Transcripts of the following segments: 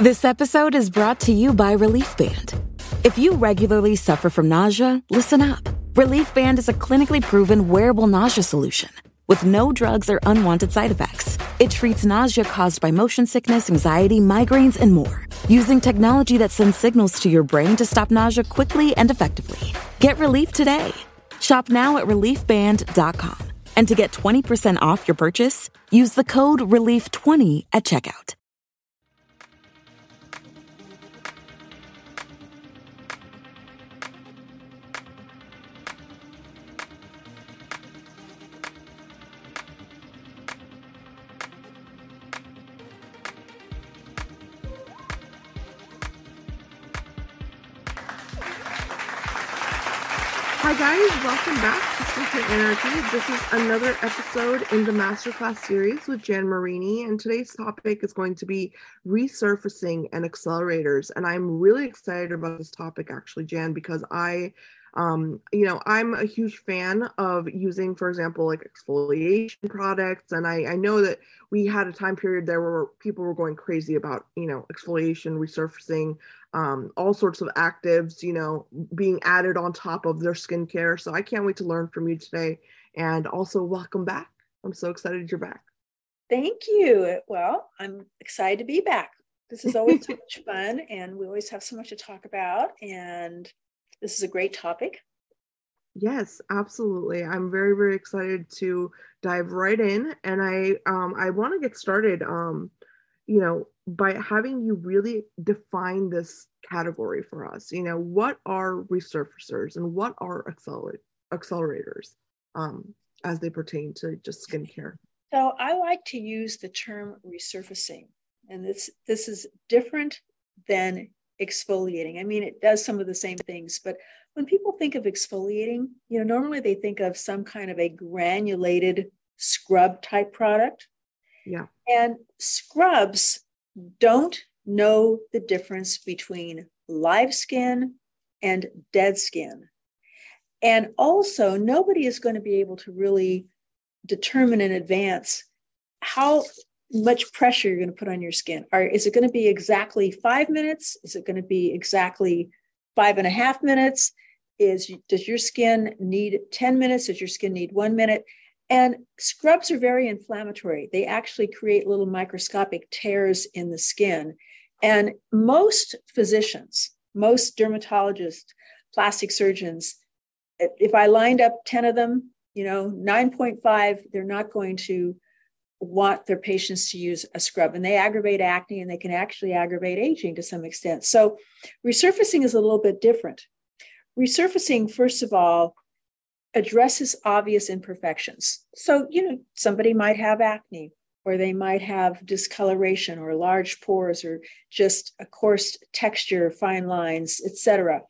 This episode is brought to you by Relief Band. If you regularly suffer from nausea, listen up. Relief Band is a clinically proven wearable nausea solution with no drugs or unwanted side effects. It treats nausea caused by motion sickness, anxiety, migraines, and more, using technology that sends signals to your brain to stop nausea quickly and effectively. Get relief today. Shop now at reliefband.com. And to get 20% off your purchase, use the code RELIEF20 at checkout. Guys, welcome back to Skincare Anarchy. This is another episode in the Masterclass series with Jan Marini, and today's topic is going to be resurfacing and accelerators. And I'm really excited about this topic actually, Jan, because I um, you know, I'm a huge fan of using, for example, like exfoliation products. And I, I know that we had a time period there where people were going crazy about, you know, exfoliation, resurfacing, um, all sorts of actives, you know, being added on top of their skincare. So I can't wait to learn from you today. And also, welcome back. I'm so excited you're back. Thank you. Well, I'm excited to be back. This is always so much fun, and we always have so much to talk about. And this is a great topic. Yes, absolutely. I'm very, very excited to dive right in. And I um I want to get started um, you know, by having you really define this category for us. You know, what are resurfacers and what are accelerate accelerators um as they pertain to just skincare? So I like to use the term resurfacing. And this this is different than exfoliating. I mean, it does some of the same things, but when people think of exfoliating, you know, normally they think of some kind of a granulated scrub type product. Yeah. And scrubs don't know the difference between live skin and dead skin. And also, nobody is going to be able to really determine in advance how much pressure you're going to put on your skin. Are, is it going to be exactly five minutes? Is it going to be exactly five and a half minutes? Is does your skin need 10 minutes? Does your skin need one minute? And scrubs are very inflammatory. They actually create little microscopic tears in the skin. And most physicians, most dermatologists, plastic surgeons, if I lined up 10 of them, you know, 9.5, they're not going to want their patients to use a scrub and they aggravate acne and they can actually aggravate aging to some extent. So resurfacing is a little bit different. Resurfacing, first of all, addresses obvious imperfections. So, you know, somebody might have acne or they might have discoloration or large pores or just a coarse texture, fine lines, etc.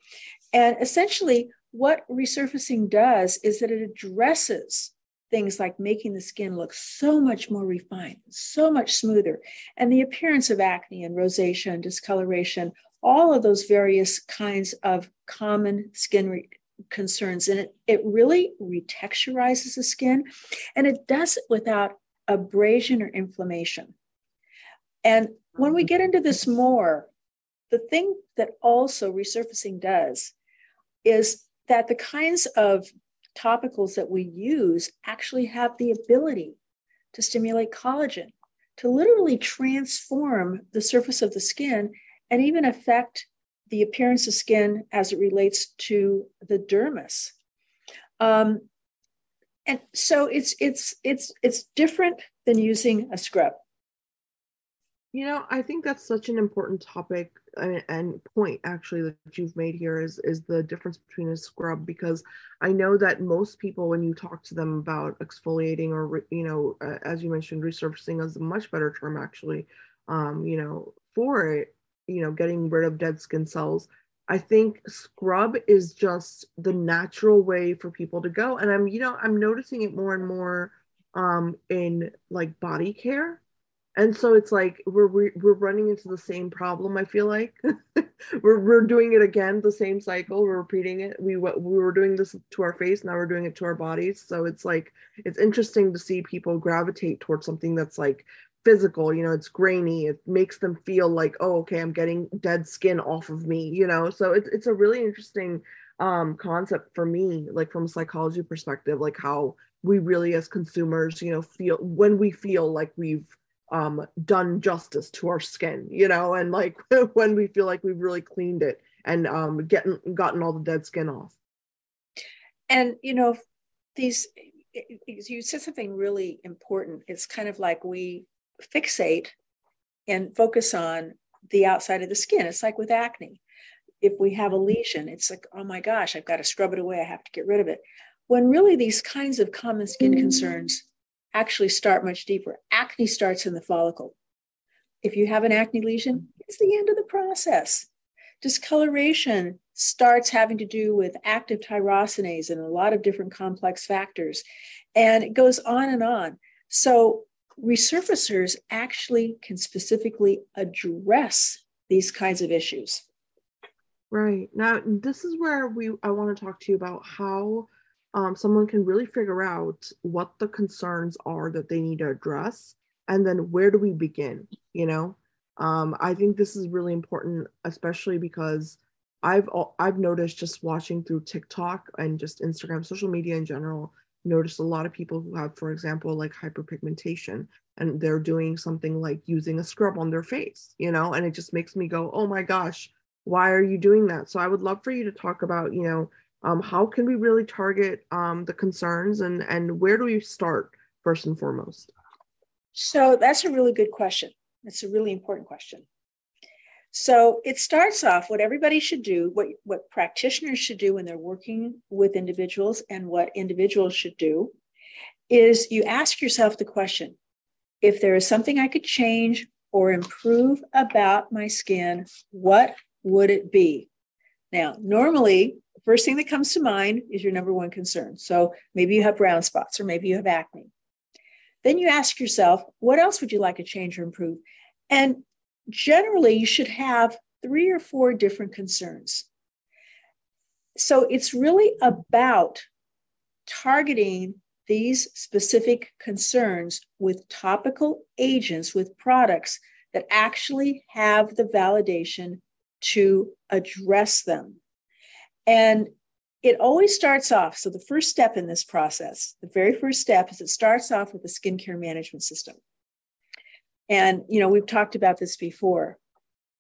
And essentially what resurfacing does is that it addresses things like making the skin look so much more refined, so much smoother, and the appearance of acne and rosacea and discoloration, all of those various kinds of common skin re- concerns. And it, it really retexturizes the skin, and it does it without abrasion or inflammation. And when we get into this more, the thing that also resurfacing does is that the kinds of topicals that we use actually have the ability to stimulate collagen, to literally transform the surface of the skin and even affect the appearance of skin as it relates to the dermis. Um, and so it's it's it's it's different than using a scrub. You know, I think that's such an important topic and, point actually that you've made here is is the difference between a scrub because I know that most people when you talk to them about exfoliating or you know uh, as you mentioned resurfacing is a much better term actually um, you know for it you know getting rid of dead skin cells. I think scrub is just the natural way for people to go. And i'm you know i'm noticing it more and more um in like body care. And so it's like we're we're running into the same problem i feel like. We're, we're doing it again the same cycle. We're repeating it. We we were doing this to our face. Now we're doing it to our bodies. So it's like it's interesting to see people gravitate towards something that's like physical you know it's grainy it makes them feel like oh okay i'm getting dead skin off of me you know so it's, it's a really interesting um concept for me like from a psychology perspective like how we really as consumers you know feel when we feel like we've um, done justice to our skin, you know, and like when we feel like we've really cleaned it and um, getting gotten all the dead skin off. And you know, these you said something really important. It's kind of like we fixate and focus on the outside of the skin. It's like with acne. If we have a lesion, it's like, oh my gosh, I've got to scrub it away. I have to get rid of it. When really these kinds of common skin mm. concerns actually start much deeper. Acne starts in the follicle. If you have an acne lesion, it's the end of the process. Discoloration starts having to do with active tyrosinase and a lot of different complex factors. And it goes on and on. So, resurfacers actually can specifically address these kinds of issues. Right. Now, this is where we I want to talk to you about how um, someone can really figure out what the concerns are that they need to address and then where do we begin you know um, i think this is really important especially because i've i've noticed just watching through tiktok and just instagram social media in general noticed a lot of people who have for example like hyperpigmentation and they're doing something like using a scrub on their face you know and it just makes me go oh my gosh why are you doing that? So i would love for you to talk about you know um, how can we really target um, the concerns and and where do we start first and foremost? So that's a really good question. That's a really important question so it starts off what everybody should do what what practitioners should do when they're working with individuals and what individuals should do is you ask yourself the question if there is something i could change or improve about my skin what would it be now normally the first thing that comes to mind is your number one concern. So maybe you have brown spots or maybe you have acne. Then you ask yourself, what else would you like to change or improve? And generally, you should have three or four different concerns. So it's really about targeting these specific concerns with topical agents, with products that actually have the validation to address them. And it always starts off. So, the first step in this process, the very first step is it starts off with a skincare management system. And, you know, we've talked about this before,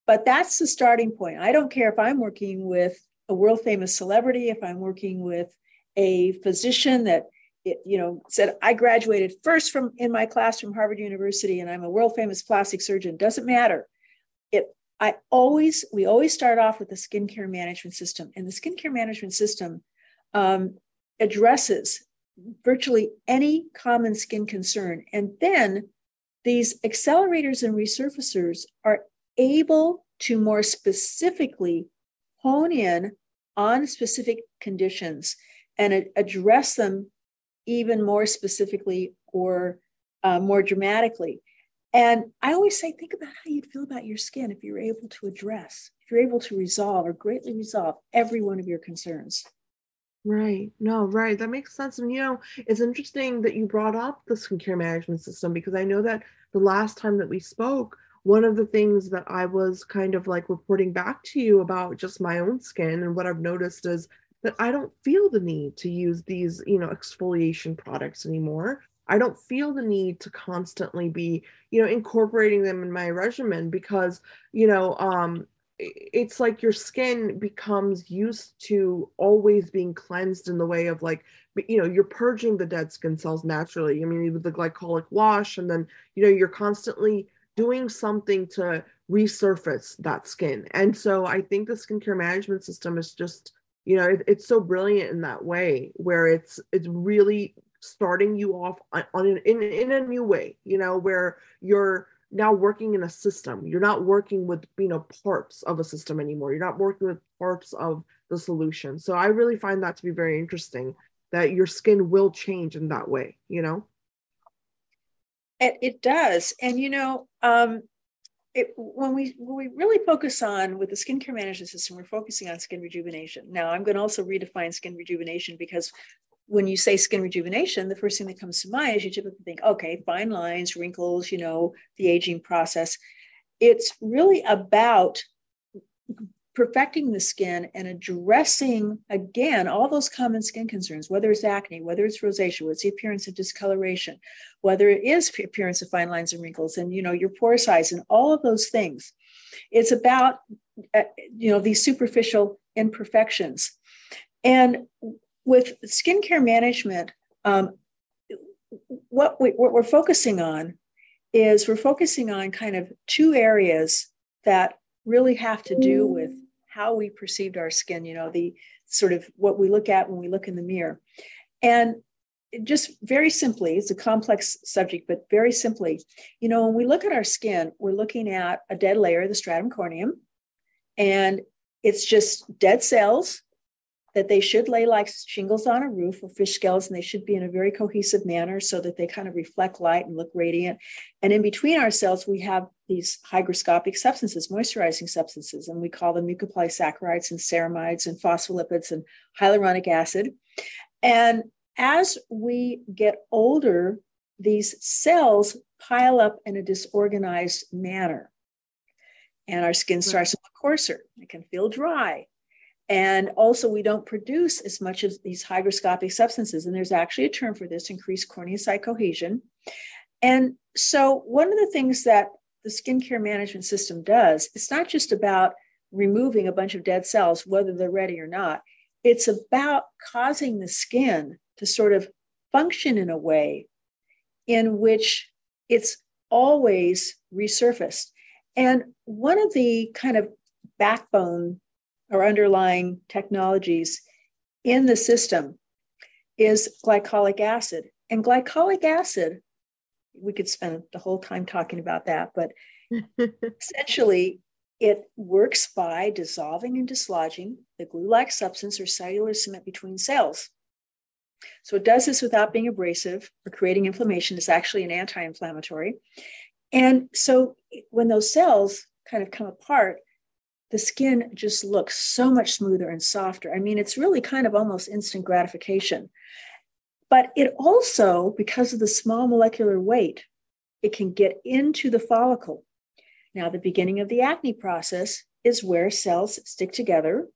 but that's the starting point. I don't care if I'm working with a world famous celebrity, if I'm working with a physician that, you know, said, I graduated first from in my class from Harvard University and I'm a world famous plastic surgeon, doesn't matter. It I always, we always start off with the skincare management system. And the skincare management system um, addresses virtually any common skin concern. And then these accelerators and resurfacers are able to more specifically hone in on specific conditions and address them even more specifically or uh, more dramatically. And I always say, think about how you'd feel about your skin if you're able to address, if you're able to resolve or greatly resolve every one of your concerns. Right. No, right. That makes sense. And you know, it's interesting that you brought up the skincare management system because I know that the last time that we spoke, one of the things that I was kind of like reporting back to you about just my own skin and what I've noticed is that I don't feel the need to use these, you know, exfoliation products anymore. I don't feel the need to constantly be, you know, incorporating them in my regimen because, you know, um, it's like your skin becomes used to always being cleansed in the way of like you know you're purging the dead skin cells naturally. I mean with the glycolic wash and then you know you're constantly doing something to resurface that skin. And so i think the skincare management system is just you know it, it's so brilliant in that way where it's it's really starting you off on, on an, in, in a new way you know where you're now working in a system. You're not working with you know parts of a system anymore. You're not working with parts of the solution. So i really find that to be very interesting that your skin will change in that way you know? It, it does. And you know um it, when we when we really focus on with the skincare management system, we're focusing on skin rejuvenation. Now, I'm going to also redefine skin rejuvenation because when you say skin rejuvenation, the first thing that comes to mind is you typically think, okay, fine lines, wrinkles, you know, the aging process. It's really about perfecting the skin and addressing again all those common skin concerns whether it's acne whether it's rosacea whether it's the appearance of discoloration whether it is appearance of fine lines and wrinkles and you know your pore size and all of those things it's about uh, you know these superficial imperfections and with skincare management um, what, we, what we're focusing on is we're focusing on kind of two areas that really have to do with how we perceived our skin, you know, the sort of what we look at when we look in the mirror. And just very simply, it's a complex subject, but very simply, you know, when we look at our skin, we're looking at a dead layer, the stratum corneum, and it's just dead cells that they should lay like shingles on a roof or fish scales, and they should be in a very cohesive manner so that they kind of reflect light and look radiant. And in between our cells, we have these hygroscopic substances, moisturizing substances, and we call them mucopolysaccharides and ceramides and phospholipids and hyaluronic acid. And as we get older, these cells pile up in a disorganized manner. And our skin starts to look coarser. It can feel dry. And also, we don't produce as much of these hygroscopic substances. And there's actually a term for this increased corneocyte cohesion. And so, one of the things that the skincare management system does, it's not just about removing a bunch of dead cells, whether they're ready or not. It's about causing the skin to sort of function in a way in which it's always resurfaced. And one of the kind of backbone or underlying technologies in the system is glycolic acid. And glycolic acid, we could spend the whole time talking about that, but essentially, it works by dissolving and dislodging the glue like substance or cellular cement between cells. So it does this without being abrasive or creating inflammation. It's actually an anti inflammatory. And so when those cells kind of come apart, the skin just looks so much smoother and softer. I mean, it's really kind of almost instant gratification. But it also, because of the small molecular weight, it can get into the follicle. Now, the beginning of the acne process is where cells stick together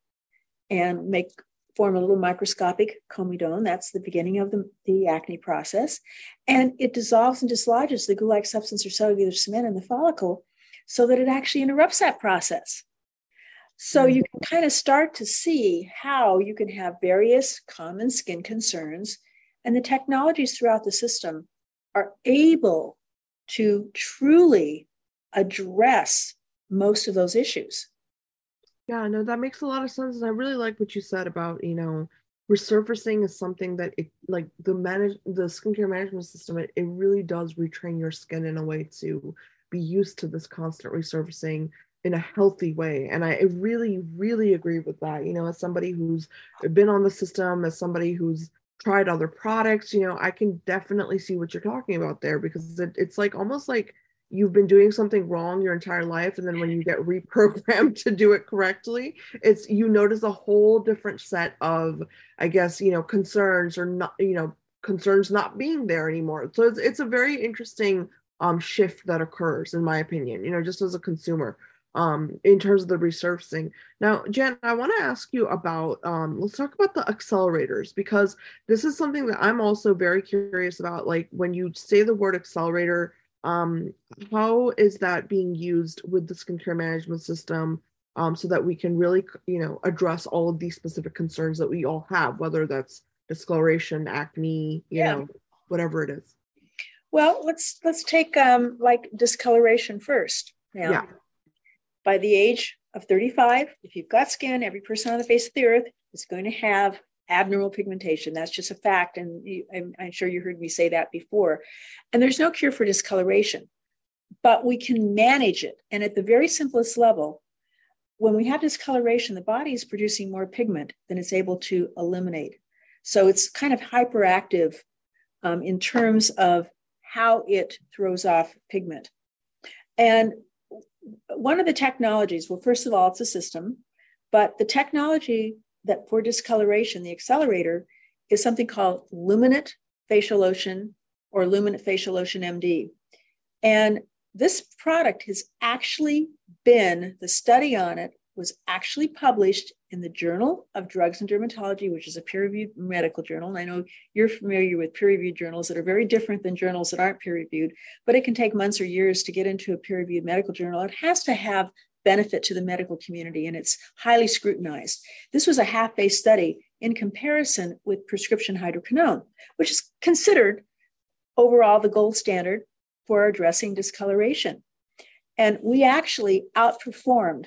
and make form a little microscopic comedone. That's the beginning of the, the acne process. And it dissolves and dislodges the glue-like substance or cellular cement in the follicle so that it actually interrupts that process. So you mm-hmm. can kind of start to see how you can have various common skin concerns, and the technologies throughout the system are able to truly address most of those issues. Yeah, no, that makes a lot of sense. And I really like what you said about, you know, resurfacing is something that it like the manage the skincare management system, it, it really does retrain your skin in a way to be used to this constant resurfacing in a healthy way. And I really, really agree with that. You know, as somebody who's been on the system, as somebody who's tried other products, you know, I can definitely see what you're talking about there because it, it's like almost like you've been doing something wrong your entire life and then when you get reprogrammed to do it correctly it's you notice a whole different set of i guess you know concerns or not you know concerns not being there anymore so it's, it's a very interesting um shift that occurs in my opinion you know just as a consumer um, in terms of the resurfacing. Now, Jan, I want to ask you about um, let's talk about the accelerators because this is something that I'm also very curious about. Like when you say the word accelerator, um, how is that being used with the skincare management system um, so that we can really, you know, address all of these specific concerns that we all have, whether that's discoloration, acne, you yeah. know, whatever it is. Well, let's let's take um, like discoloration first. Now, yeah by the age of 35, if you've got skin, every person on the face of the earth is going to have abnormal pigmentation. That's just a fact. And you, I'm, I'm, sure you heard me say that before. And there's no cure for discoloration. but we can manage it. And at the very simplest level, when we have discoloration, the body is producing more pigment than it's able to eliminate. So it's kind of hyperactive um, in terms of how it throws off pigment. And one of the technologies, well, first of all, it's a system, but the technology that for discoloration, the accelerator, is something called Luminate Facial Lotion or Luminate Facial Lotion MD. And this product has actually been, the study on it was actually published in the Journal of Drugs and Dermatology, which is a peer reviewed medical journal. And I know you're familiar with peer reviewed journals that are very different than journals that aren't peer reviewed, but it can take months or years to get into a peer reviewed medical journal. It has to have benefit to the medical community and it's highly scrutinized. This was a half based study in comparison with prescription hydroquinone, which is considered overall the gold standard for addressing discoloration. And we actually outperformed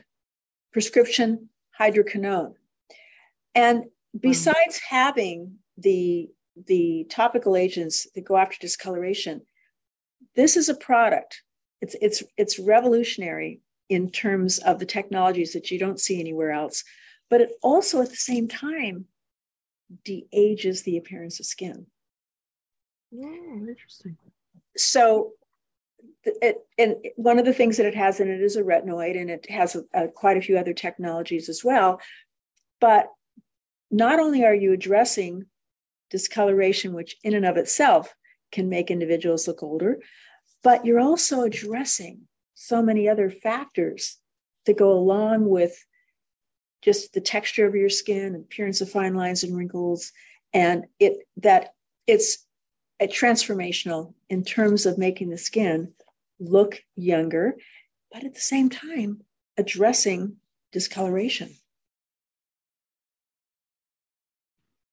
prescription hydroquinone. And besides having the, the topical agents that go after discoloration, this is a product. It's, it's, it's revolutionary in terms of the technologies that you don't see anywhere else. But it also, at the same time, de-ages the appearance of skin. Oh, interesting. So it, and one of the things that it has in it is a retinoid, and it has a, a, quite a few other technologies as well. But not only are you addressing discoloration, which in and of itself can make individuals look older, but you're also addressing so many other factors that go along with just the texture of your skin, appearance of fine lines and wrinkles, and it that it's transformational in terms of making the skin look younger, but at the same time, addressing discoloration.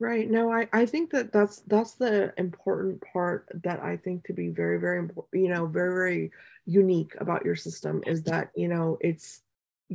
Right. No, I, I think that that's that's the important part that I think to be very very important, you know, very very unique about your system is that, you know, it's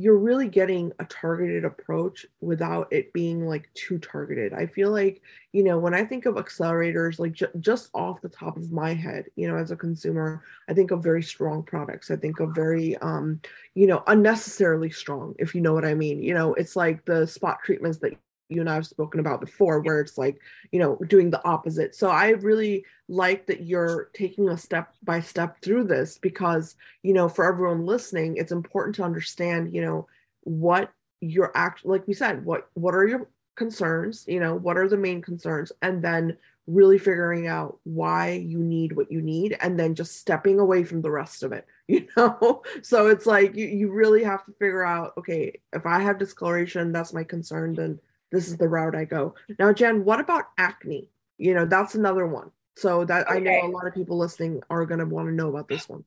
you're really getting a targeted approach without it being like too targeted. I feel like, you know, when I think of accelerators, like ju- just off the top of my head, you know, as a consumer, I think of very strong products. I think of very, um, you know, unnecessarily strong, if you know what I mean. You know, it's like the spot treatments that you and I have spoken about before, where it's like, you know, doing the opposite. So I really like that you're taking a step by step through this because, you know, for everyone listening, it's important to understand, you know, what your act like we said, what what are your concerns, you know, what are the main concerns, and then really figuring out why you need what you need and then just stepping away from the rest of it you know so it's like you, you really have to figure out okay if i have discoloration that's my concern then this is the route I go. Now, Jan, what about acne? You know, that's another one. So that okay. I know a lot of people listening are going to want to know about this one.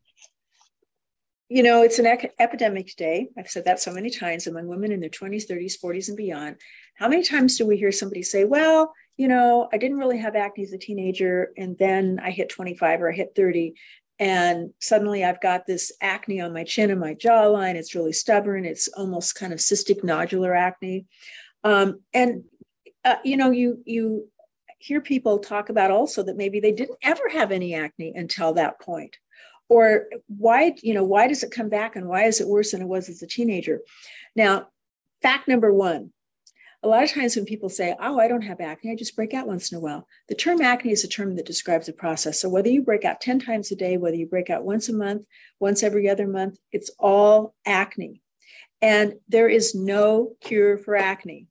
You know, it's an ec- epidemic today. I've said that so many times among women in their 20s, 30s, 40s, and beyond. How many times do we hear somebody say, well, you know, I didn't really have acne as a teenager, and then I hit 25 or I hit 30, and suddenly I've got this acne on my chin and my jawline. It's really stubborn. It's almost kind of cystic nodular acne. Um, and uh, you know, you you hear people talk about also that maybe they didn't ever have any acne until that point, or why you know why does it come back and why is it worse than it was as a teenager? Now, fact number one. A lot of times when people say, Oh, I don't have acne, I just break out once in a while. The term acne is a term that describes a process. So whether you break out 10 times a day, whether you break out once a month, once every other month, it's all acne. And there is no cure for acne.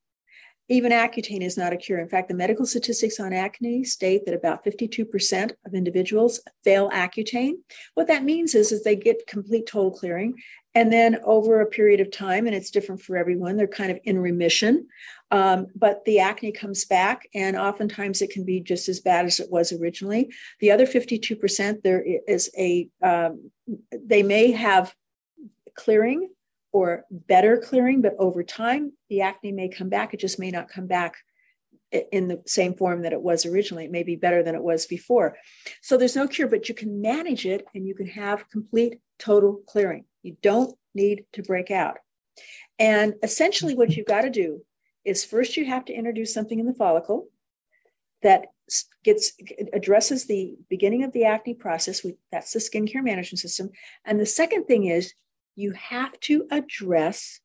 Even Accutane is not a cure. In fact, the medical statistics on acne state that about 52% of individuals fail Accutane. What that means is, is they get complete total clearing. And then over a period of time, and it's different for everyone, they're kind of in remission. Um, but the acne comes back, and oftentimes it can be just as bad as it was originally. The other 52%, there is a, um, they may have clearing or better clearing, but over time, the acne may come back. It just may not come back in the same form that it was originally. It may be better than it was before. So there's no cure, but you can manage it and you can have complete total clearing. You don't need to break out. And essentially, what you've got to do is first you have to introduce something in the follicle. that gets addresses the beginning of the acne process. We, that's the skincare management system. And the second thing is you have to address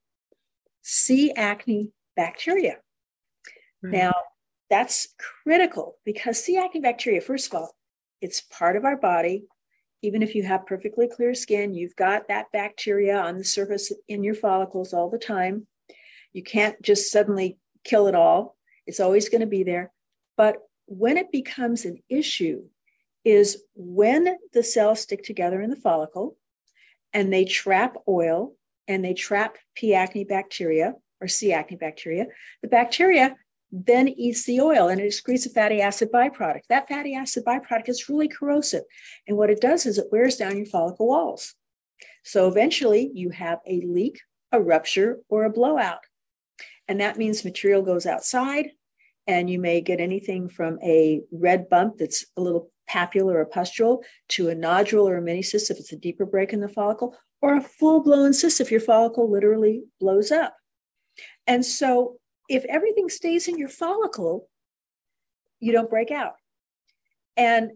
C. acne bacteria. Right. Now, that's critical because C. acne bacteria, first of all, it's part of our body. Even if you have perfectly clear skin, you've got that bacteria on the surface in your follicles all the time. You can't just suddenly kill it all. It's always going to be there. But when it becomes an issue is when the cells stick together in the follicle and they trap oil and they trap P. acne bacteria or C. acne bacteria, the bacteria then eats the oil and it excretes a fatty acid byproduct. That fatty acid byproduct is really corrosive. And what it does is it wears down your follicle walls. So eventually you have a leak, a rupture, or a blowout. And that means material goes outside, and you may get anything from a red bump that's a little papule or a pustule to a nodule or a mini cyst if it's a deeper break in the follicle, or a full blown cyst if your follicle literally blows up. And so, if everything stays in your follicle, you don't break out. And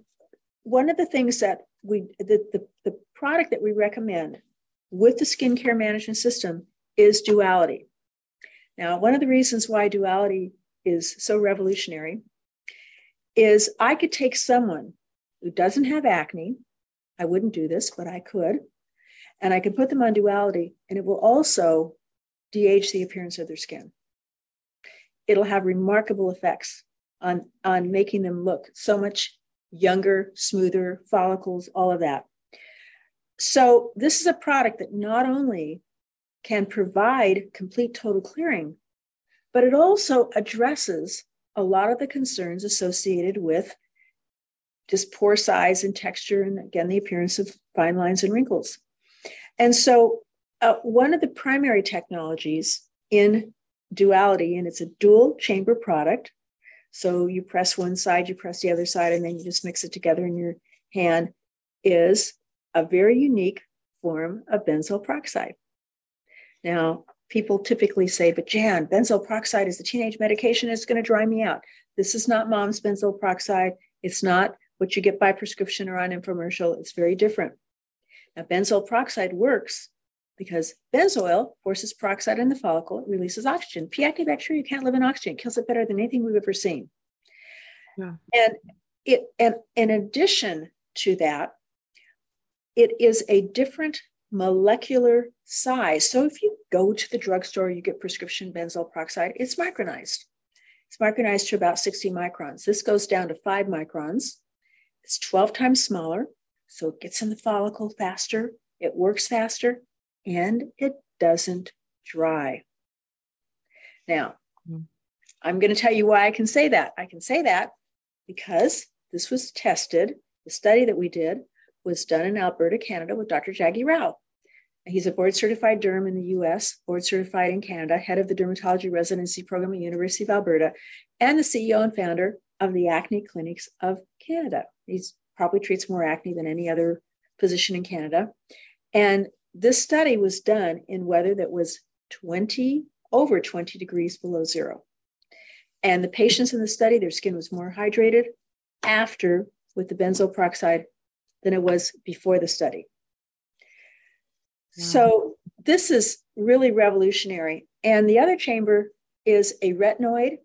one of the things that we, the, the, the product that we recommend with the skincare management system is duality. Now, one of the reasons why duality is so revolutionary is I could take someone who doesn't have acne. I wouldn't do this, but I could. And I can put them on duality, and it will also de-age the appearance of their skin. It'll have remarkable effects on, on making them look so much younger, smoother, follicles, all of that. So, this is a product that not only can provide complete total clearing, but it also addresses a lot of the concerns associated with just pore size and texture, and again, the appearance of fine lines and wrinkles. And so, uh, one of the primary technologies in duality, and it's a dual chamber product. So, you press one side, you press the other side, and then you just mix it together in your hand, is a very unique form of benzoyl peroxide. Now, people typically say, but Jan, benzoyl peroxide is the teenage medication. It's going to dry me out. This is not mom's benzoyl peroxide. It's not what you get by prescription or on infomercial. It's very different. Now, benzoyl peroxide works because benzoyl forces peroxide in the follicle, it releases oxygen. P. acne bacteria you can't live in oxygen, it kills it better than anything we've ever seen. Yeah. And it and in addition to that, it is a different molecular size. So if you go to the drugstore, you get prescription benzoyl peroxide, it's micronized. It's micronized to about 60 microns. This goes down to five microns. It's 12 times smaller. So it gets in the follicle faster, it works faster, and it doesn't dry. Now, mm. I'm going to tell you why I can say that. I can say that because this was tested. The study that we did was done in Alberta, Canada, with Dr. Jaggi Rao. He's a board certified derm in the US, board certified in Canada, head of the dermatology residency program at University of Alberta, and the CEO and founder of the Acne Clinics of Canada. He probably treats more acne than any other physician in Canada. And this study was done in weather that was 20, over 20 degrees below zero. And the patients in the study, their skin was more hydrated after with the benzoyl peroxide than it was before the study. So this is really revolutionary. And the other chamber is a retinoid.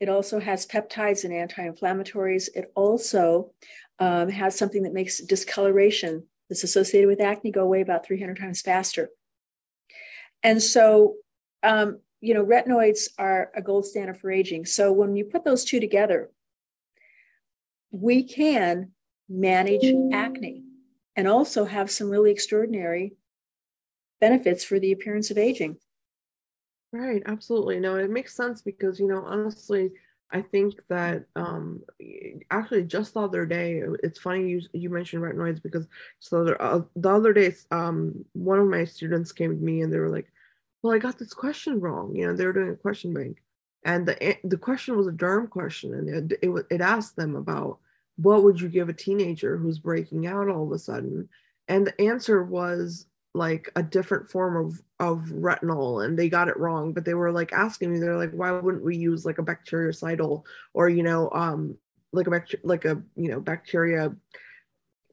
It also has peptides and anti-inflammatories. It also um, has something that makes discoloration that's associated with acne go away about 300 times faster. And so, um, you know, retinoids are a gold standard for aging. So when you put those two together, we can manage acne and also have some really extraordinary benefits for the appearance of aging. Right, absolutely. No, it makes sense because, you know, honestly, I think that um actually just the other day, it's funny you you mentioned retinoids because so the, uh, the other day, um one of my students came to me and they were like, "Well, I got this question wrong." You know, they were doing a question bank, and the the question was a derm question, and it it, it asked them about what would you give a teenager who's breaking out all of a sudden, and the answer was like a different form of of retinol and they got it wrong but they were like asking me they're like why wouldn't we use like a bactericidal or you know um like a bacteria like a you know bacteria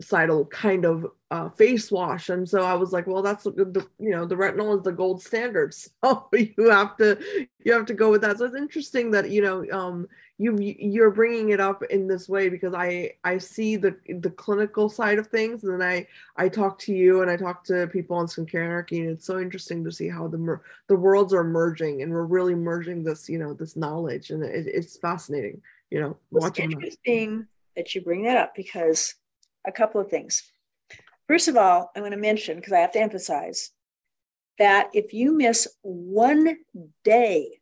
cidal kind of uh, face wash. And so i was like well that's the you know the retinol is the gold standard. So you have to you have to go with that. So it's interesting that you know um you you're bringing it up in this way because i i see the the clinical side of things. And then i i talk to you and i talk to people on skincare anarchy and it's so interesting to see how the the worlds are merging and we're really merging this you know this knowledge. And it, it's fascinating you know it's watching interesting that. that you bring that up because a couple of things. First of all, I'm going to mention, because I have to emphasize, that if you miss one day,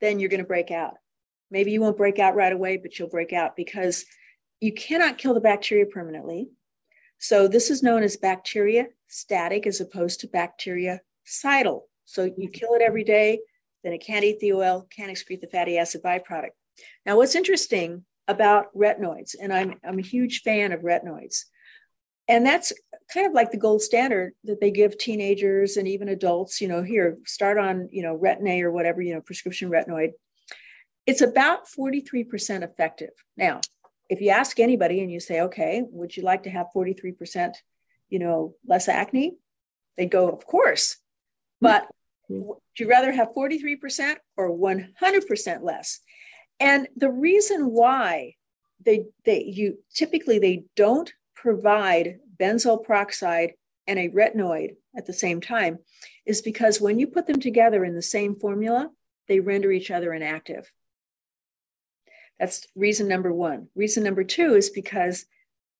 then you're going to break out. Maybe you won't break out right away, but you'll break out because you cannot kill the bacteria permanently. So this is known as bacteria static as opposed to bactericidal. So you kill it every day, then it can't eat the oil, can't excrete the fatty acid byproduct. Now, what's interesting about retinoids, and I'm, I'm a huge fan of retinoids. And that's kind of like the gold standard that they give teenagers and even adults, you know, here, start on, you know, retin-A or whatever, you know, prescription retinoid. It's about 43% effective. Now, if you ask anybody and you say, okay, would you like to have 43%, you know, less acne? They go, of course. But would you rather have 43% or 100% less? And the reason why they they you typically they don't provide benzoyl peroxide and a retinoid at the same time is because when you put them together in the same formula, they render each other inactive. That's reason number one. Reason number two is because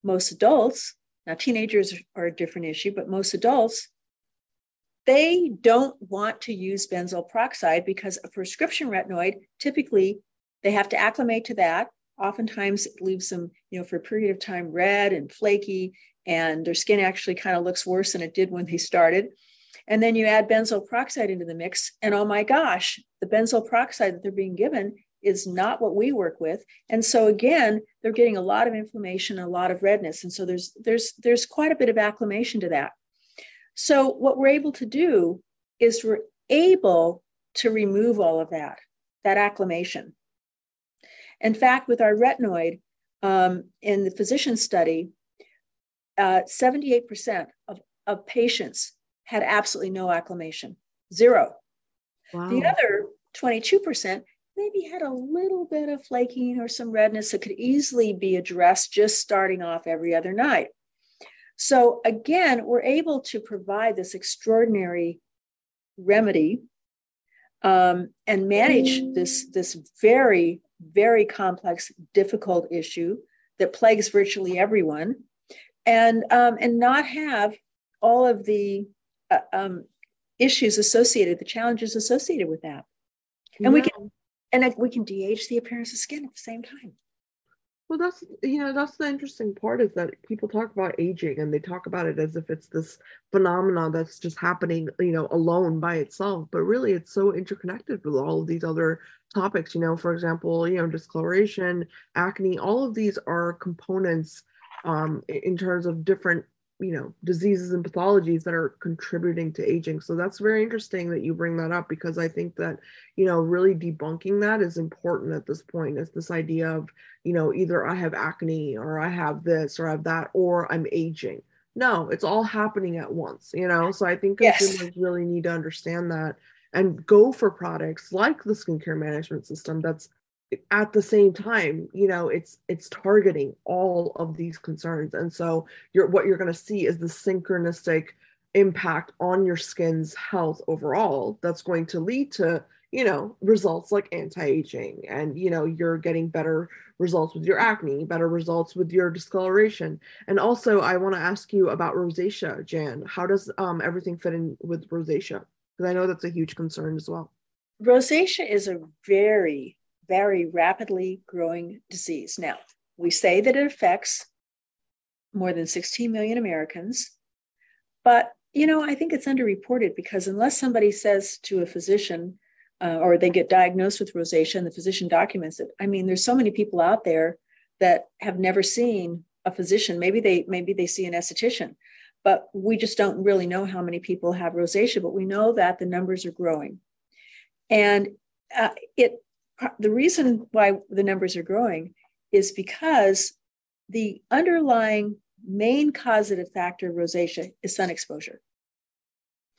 most adults, now teenagers are a different issue, but most adults, they don't want to use benzoyl peroxide because a prescription retinoid typically they have to acclimate to that. Oftentimes, it leaves them, you know, for a period of time red and flaky, and their skin actually kind of looks worse than it did when they started. And then you add benzoyl peroxide into the mix, and oh my gosh, the benzoyl peroxide that they're being given is not what we work with. And so again, they're getting a lot of inflammation, a lot of redness. And so there's there's there's quite a bit of acclimation to that. So what we're able to do is we're able to remove all of that, that acclimation. In fact, with our retinoid um, in the physician study, uh, 78% of, of patients had absolutely no acclimation, zero. Wow. The other 22% maybe had a little bit of flaking or some redness that could easily be addressed just starting off every other night. So, again, we're able to provide this extraordinary remedy um, and manage this, this very very complex, difficult issue that plagues virtually everyone, and um, and not have all of the uh, um, issues associated, the challenges associated with that, and we can and we can de-age the appearance of skin at the same time. Well, that's you know that's the interesting part is that people talk about aging and they talk about it as if it's this phenomenon that's just happening you know alone by itself, but really it's so interconnected with all of these other topics. You know, for example, you know discoloration, acne, all of these are components um, in terms of different you know diseases and pathologies that are contributing to aging. So that's very interesting that you bring that up because i think that you know really debunking that is important at this point is this idea of you know either i have acne or i have this or i have that or i'm aging. No it's all happening at once you know? So i think consumers yes. really need to understand that and go for products like the skincare management system that's at the same time you know it's it's targeting all of these concerns. And so you're what you're going to see is the synchronistic impact on your skin's health overall that's going to lead to you know results like anti-aging and you know you're getting better results with your acne better results with your discoloration. And also i want to ask you about rosacea jan. How does um, everything fit in with rosacea? Because i know that's a huge concern as well. Rosacea is a very very rapidly growing disease. Now, we say that it affects more than 16 million Americans, but you know, I think it's underreported because unless somebody says to a physician uh, or they get diagnosed with rosacea and the physician documents it, I mean, there's so many people out there that have never seen a physician. Maybe they maybe they see an esthetician, but we just don't really know how many people have rosacea, but we know that the numbers are growing. And uh, it the reason why the numbers are growing is because the underlying main causative factor of rosacea is sun exposure.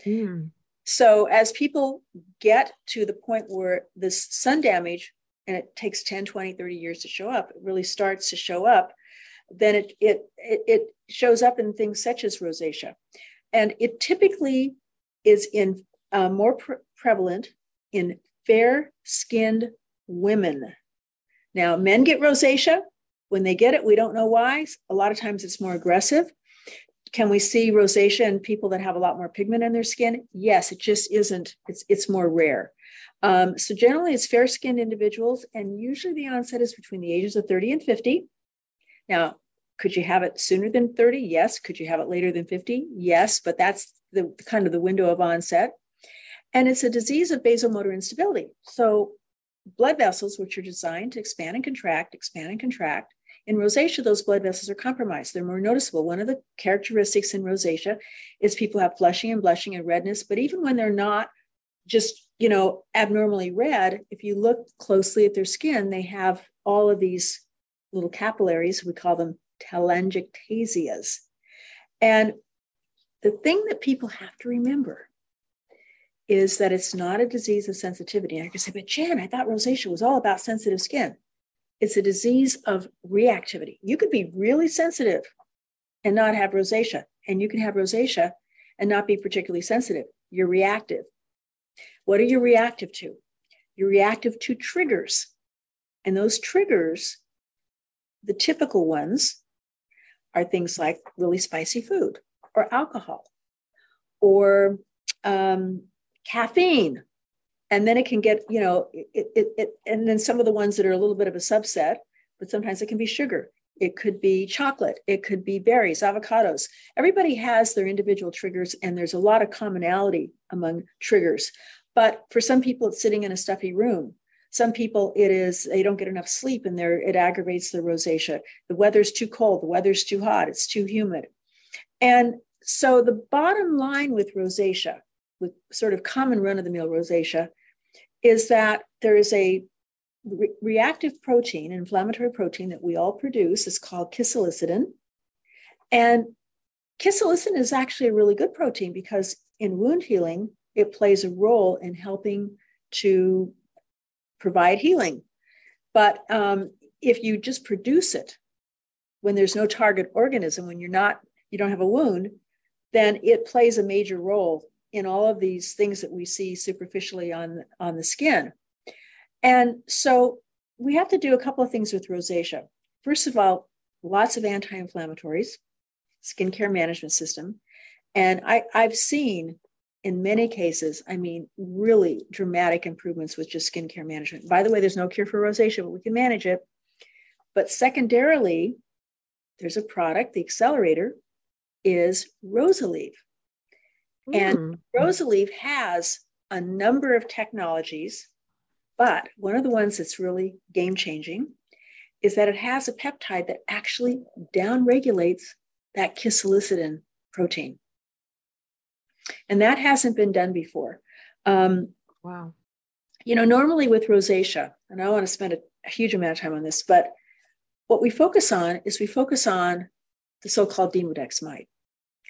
Mm. So as people get to the point where this sun damage, and it takes 10, 20, 30 years to show up, it really starts to show up, then it, it, it, it shows up in things such as rosacea. And it typically is in uh, more pre- prevalent in fair skinned women. Now, men get rosacea. When they get it, we don't know why. A lot of times it's more aggressive. Can we see rosacea in people that have a lot more pigment in their skin? Yes, it just isn't, it's, it's more rare. Um, so generally it's fair skinned individuals, and usually the onset is between the ages of 30 and 50. Now, could you have it sooner than 30? Yes. Could you have it later than 50? Yes, but that's the kind of the window of onset. And it's a disease of vasomotor instability. So blood vessels, which are designed to expand and contract, expand and contract, in rosacea, those blood vessels are compromised. They're more noticeable. One of the characteristics in rosacea is people have flushing and blushing and redness, but even when they're not just, you know, abnormally red, if you look closely at their skin, they have all of these little capillaries. We call them telangiectasias. And the thing that people have to remember is that it's not a disease of sensitivity. I could say, but Jan, I thought rosacea was all about sensitive skin. It's a disease of reactivity. You could be really sensitive and not have rosacea, and you can have rosacea and not be particularly sensitive. You're reactive. What are you reactive to? You're reactive to triggers. And those triggers, the typical ones, are things like really spicy food or alcohol or um, caffeine. And then it can get you know it, it, it and then some of the ones that are a little bit of a subset but sometimes it can be sugar. It could be chocolate. It could be berries avocados. Everybody has their individual triggers and there's a lot of commonality among triggers. But for some people it's sitting in a stuffy room. Some people it is they don't get enough sleep and there it aggravates the rosacea. The weather's too cold. The weather's too hot. It's too humid. And so the bottom line with rosacea with sort of common run of the mill rosacea is that there is a re- reactive protein, inflammatory protein that we all produce. It's called cathelicidin. And cathelicidin is actually a really good protein because in wound healing, it plays a role in helping to provide healing. But um, if you just produce it when there's no target organism, when you're not, you don't have a wound, then it plays a major role in all of these things that we see superficially on, on the skin. And so we have to do a couple of things with rosacea. First of all, lots of anti-inflammatories, skincare management system. And I, I've seen in many cases, I mean, really dramatic improvements with just skincare management. By the way, there's no cure for rosacea, but we can manage it. But secondarily, there's a product, the accelerator is Rosalieve. And mm. Has a number of technologies, but one of the ones that's really game changing is that it has a peptide that actually downregulates that cathelicidin protein. And that hasn't been done before. Um, wow. You know, normally with rosacea, and I want to spend a, a huge amount of time on this, but what we focus on is we focus on the so called Demodex mite.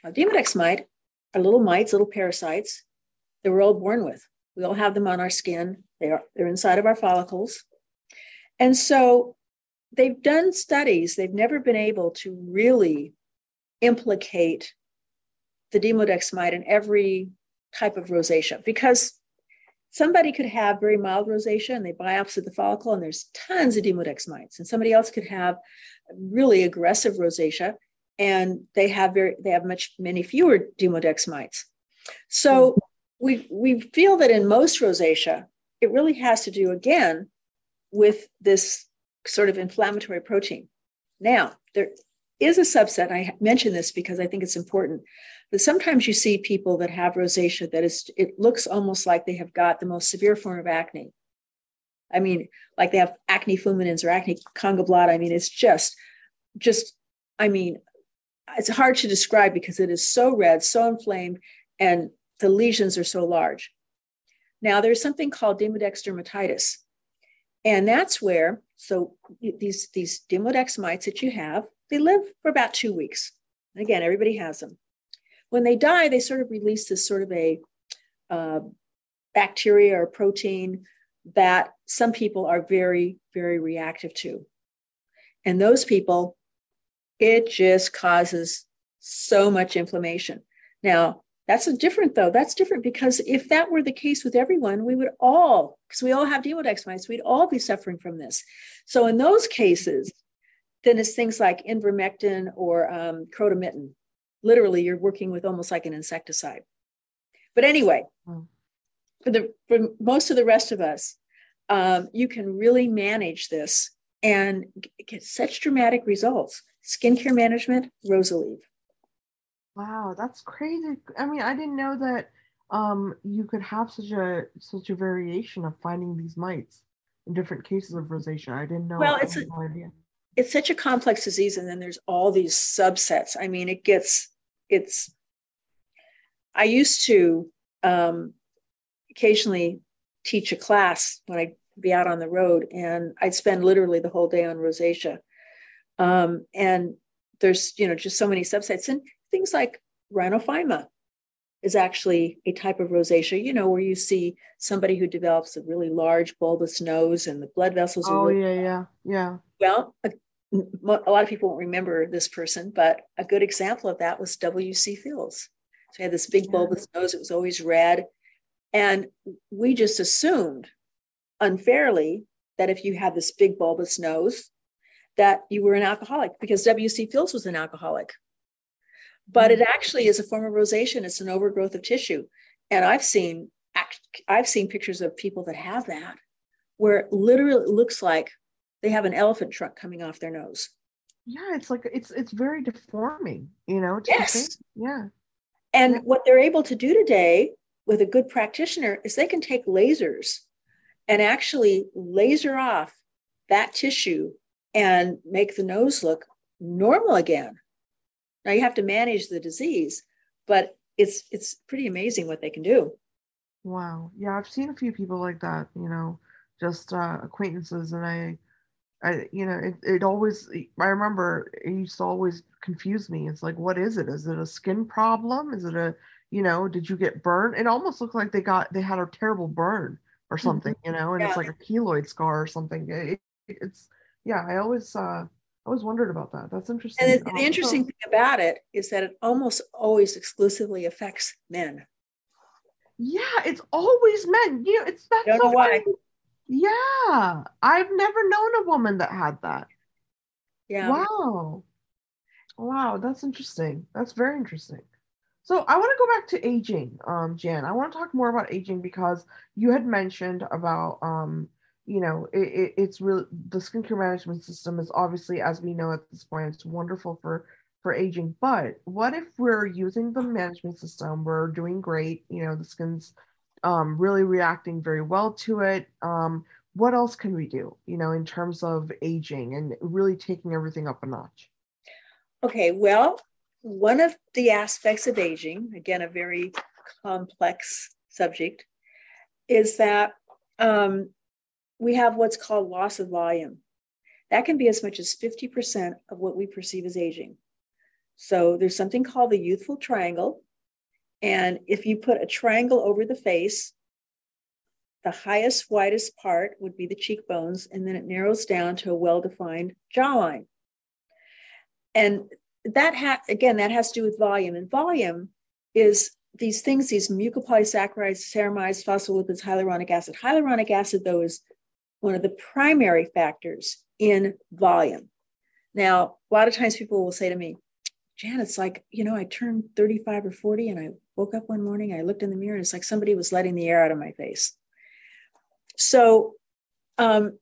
Now, Demodex mite are little mites, little parasites that we're all born with. We all have them on our skin. They are they're inside of our follicles. And so they've done studies, they've never been able to really implicate the Demodex mite in every type of rosacea because somebody could have very mild rosacea and they biopsy the follicle and there's tons of Demodex mites. And somebody else could have really aggressive rosacea and they have very they have much many fewer demodex mites. So mm-hmm. we we feel that in most rosacea, it really has to do again with this sort of inflammatory protein. Now there is a subset. I mention this because I think it's important. But sometimes you see people that have rosacea that is it looks almost like they have got the most severe form of acne. I mean, like they have acne fulminans or acne condylarthritis. I mean, it's just, just, I mean, it's hard to describe because it is so red, so inflamed, and the lesions are so large. Now, there's something called Demodex dermatitis. And that's where, so these, these Demodex mites that you have, they live for about two weeks. And again, everybody has them. When they die, they sort of release this sort of a uh, bacteria or protein that some people are very, very reactive to. And those people, it just causes so much inflammation. Now, that's a different though. That's different because if that were the case with everyone, we would all, because we all have Demodex mites, we'd all be suffering from this. So in those cases, then it's things like ivermectin or um, crotamiton. Literally, you're working with almost like an insecticide. But anyway, hmm. for the for most of the rest of us, um, you can really manage this and get such dramatic results. Skincare management, Rosalieve. Wow, that's crazy. I mean, I didn't know that um, you could have such a such a variation of finding these mites in different cases of rosacea. I didn't know. Well, it's a, no idea. It's such a complex disease, and then there's all these subsets. I mean, it gets it's. I used to um, occasionally teach a class when I'd be out on the road, and I'd spend literally the whole day on rosacea. Um, and there's you know just so many subsets, and things like rhinophyma is actually a type of rosacea, you know, where you see somebody who develops a really large bulbous nose and the blood vessels oh, are. really yeah, yeah, yeah. Well, a, a, lot of people won't remember this person, but a good example of that was W.C. Fields. So he had this big bulbous yeah. nose, it was always red. And we just assumed unfairly that if you had this big bulbous nose, that you were an alcoholic because W.C. Fields was an alcoholic but it actually is a form of rosacea. It's an overgrowth of tissue. And I've seen I've seen pictures of people that have that where it literally looks like they have an elephant trunk coming off their nose. Yeah, it's like it's it's very deforming, you know. yes. Yeah. And yeah. what they're able to do today with a good practitioner is they can take lasers and actually laser off that tissue and make the nose look normal again. Now you have to manage the disease, but it's it's pretty amazing what they can do. Wow. Yeah, I've seen a few people like that, you know, just uh, acquaintances and I I you know, it, it always I remember it used to always confuse me. It's like what is it? Is it a skin problem? Is it a you know, did you get burned? It almost looked like they got they had a terrible burn or mm-hmm. something, you know, and yeah. it's like a keloid scar or something. It, it's yeah, I always uh I always wondered about that. That's interesting. And the, the interesting thing about it is that it almost always exclusively affects men. Yeah, it's always men. You know, it's that. Don't know why. Yeah, I've never known a woman that had that. Yeah. Wow. Wow, that's interesting. That's very interesting. So I want to go back to aging, um, Jan. I want to talk more about aging because you had mentioned about um, you know, it, it, it's really the skincare management system is obviously, as we know at this point, it's wonderful for for aging. But what if we're using the management system? We're doing great. You know, the skin's um, really reacting very well to it. Um, what else can we do? You know, in terms of aging and really taking everything up a notch. Okay, well, one of the aspects of aging, again, a very complex subject, is that um, we have what's called loss of volume. That can be as much as 50% of what we perceive as aging. So there's something called the youthful triangle. And if you put a triangle over the face, the highest, widest part would be the cheekbones, and then it narrows down to a well defined jawline. And that, ha- again, that has to do with volume. And volume is these things, these mucopolysaccharides, ceramides, phospholipids, hyaluronic acid. Hyaluronic acid, though, is one of the primary factors in volume. Now, a lot of times people will say to me, Jan, it's like, you know, I turned 35 or 40 and I woke up one morning, I looked in the mirror, and it's like somebody was letting the air out of my face. So, um,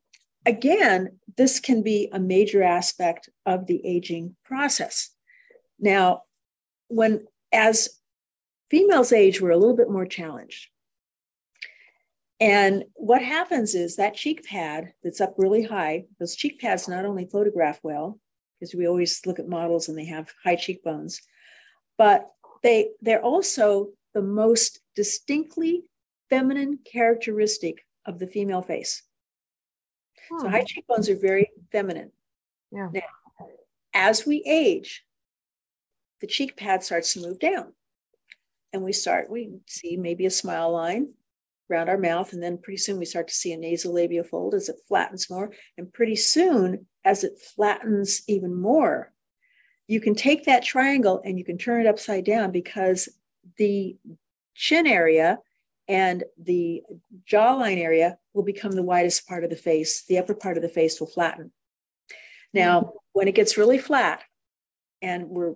again, this can be a major aspect of the aging process. Now, when as females age, we're a little bit more challenged. And what happens is that cheek pad that's up really high, those cheek pads not only photograph well, because we always look at models and they have high cheekbones. But they they're also the most distinctly feminine characteristic of the female face. Hmm. So high cheekbones are very feminine. Yeah. Now, as we age, the cheek pad starts to move down. And we start, we see maybe a smile line around our mouth. And then pretty soon we start to see a nasal nasolabial fold as it flattens more. And pretty soon, as it flattens even more, you can take that triangle and you can turn it upside down because the chin area and the jawline area will become the widest part of the face. The upper part of the face will flatten. Now, when it gets really flat, and we're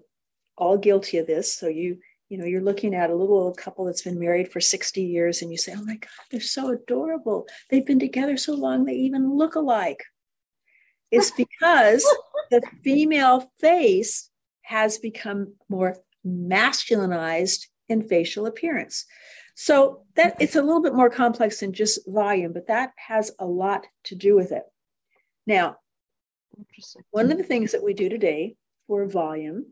all guilty of this, so you you know you're looking at a little couple that's been married for 60 years and you say oh my god they're so adorable. They've been together so long they even look alike. It's because the female face has become more masculinized in facial appearance. So that it's a little bit more complex than just volume, but that has a lot to do with it. Now, one of the things that we do today for volume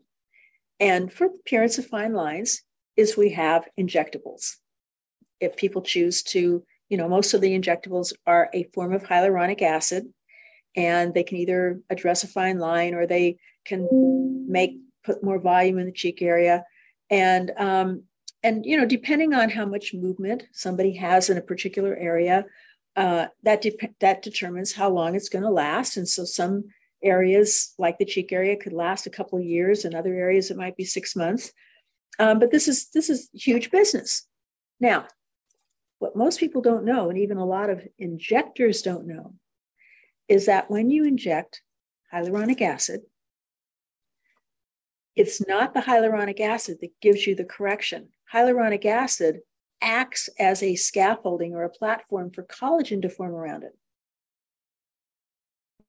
and for the appearance of fine lines is we have injectables. If people choose to, you know, most of the injectables are a form of hyaluronic acid, and they can either address a fine line or they can make put more volume in the cheek area. And um, and you know depending on how much movement somebody has in a particular area uh, that de- that determines how long it's going to last and so some areas like the cheek area could last a couple of years and other areas it might be six months um, but this is this is huge business now what most people don't know and even a lot of injectors don't know is that when you inject hyaluronic acid it's not the hyaluronic acid that gives you the correction hyaluronic acid acts as a scaffolding or a platform for collagen to form around it.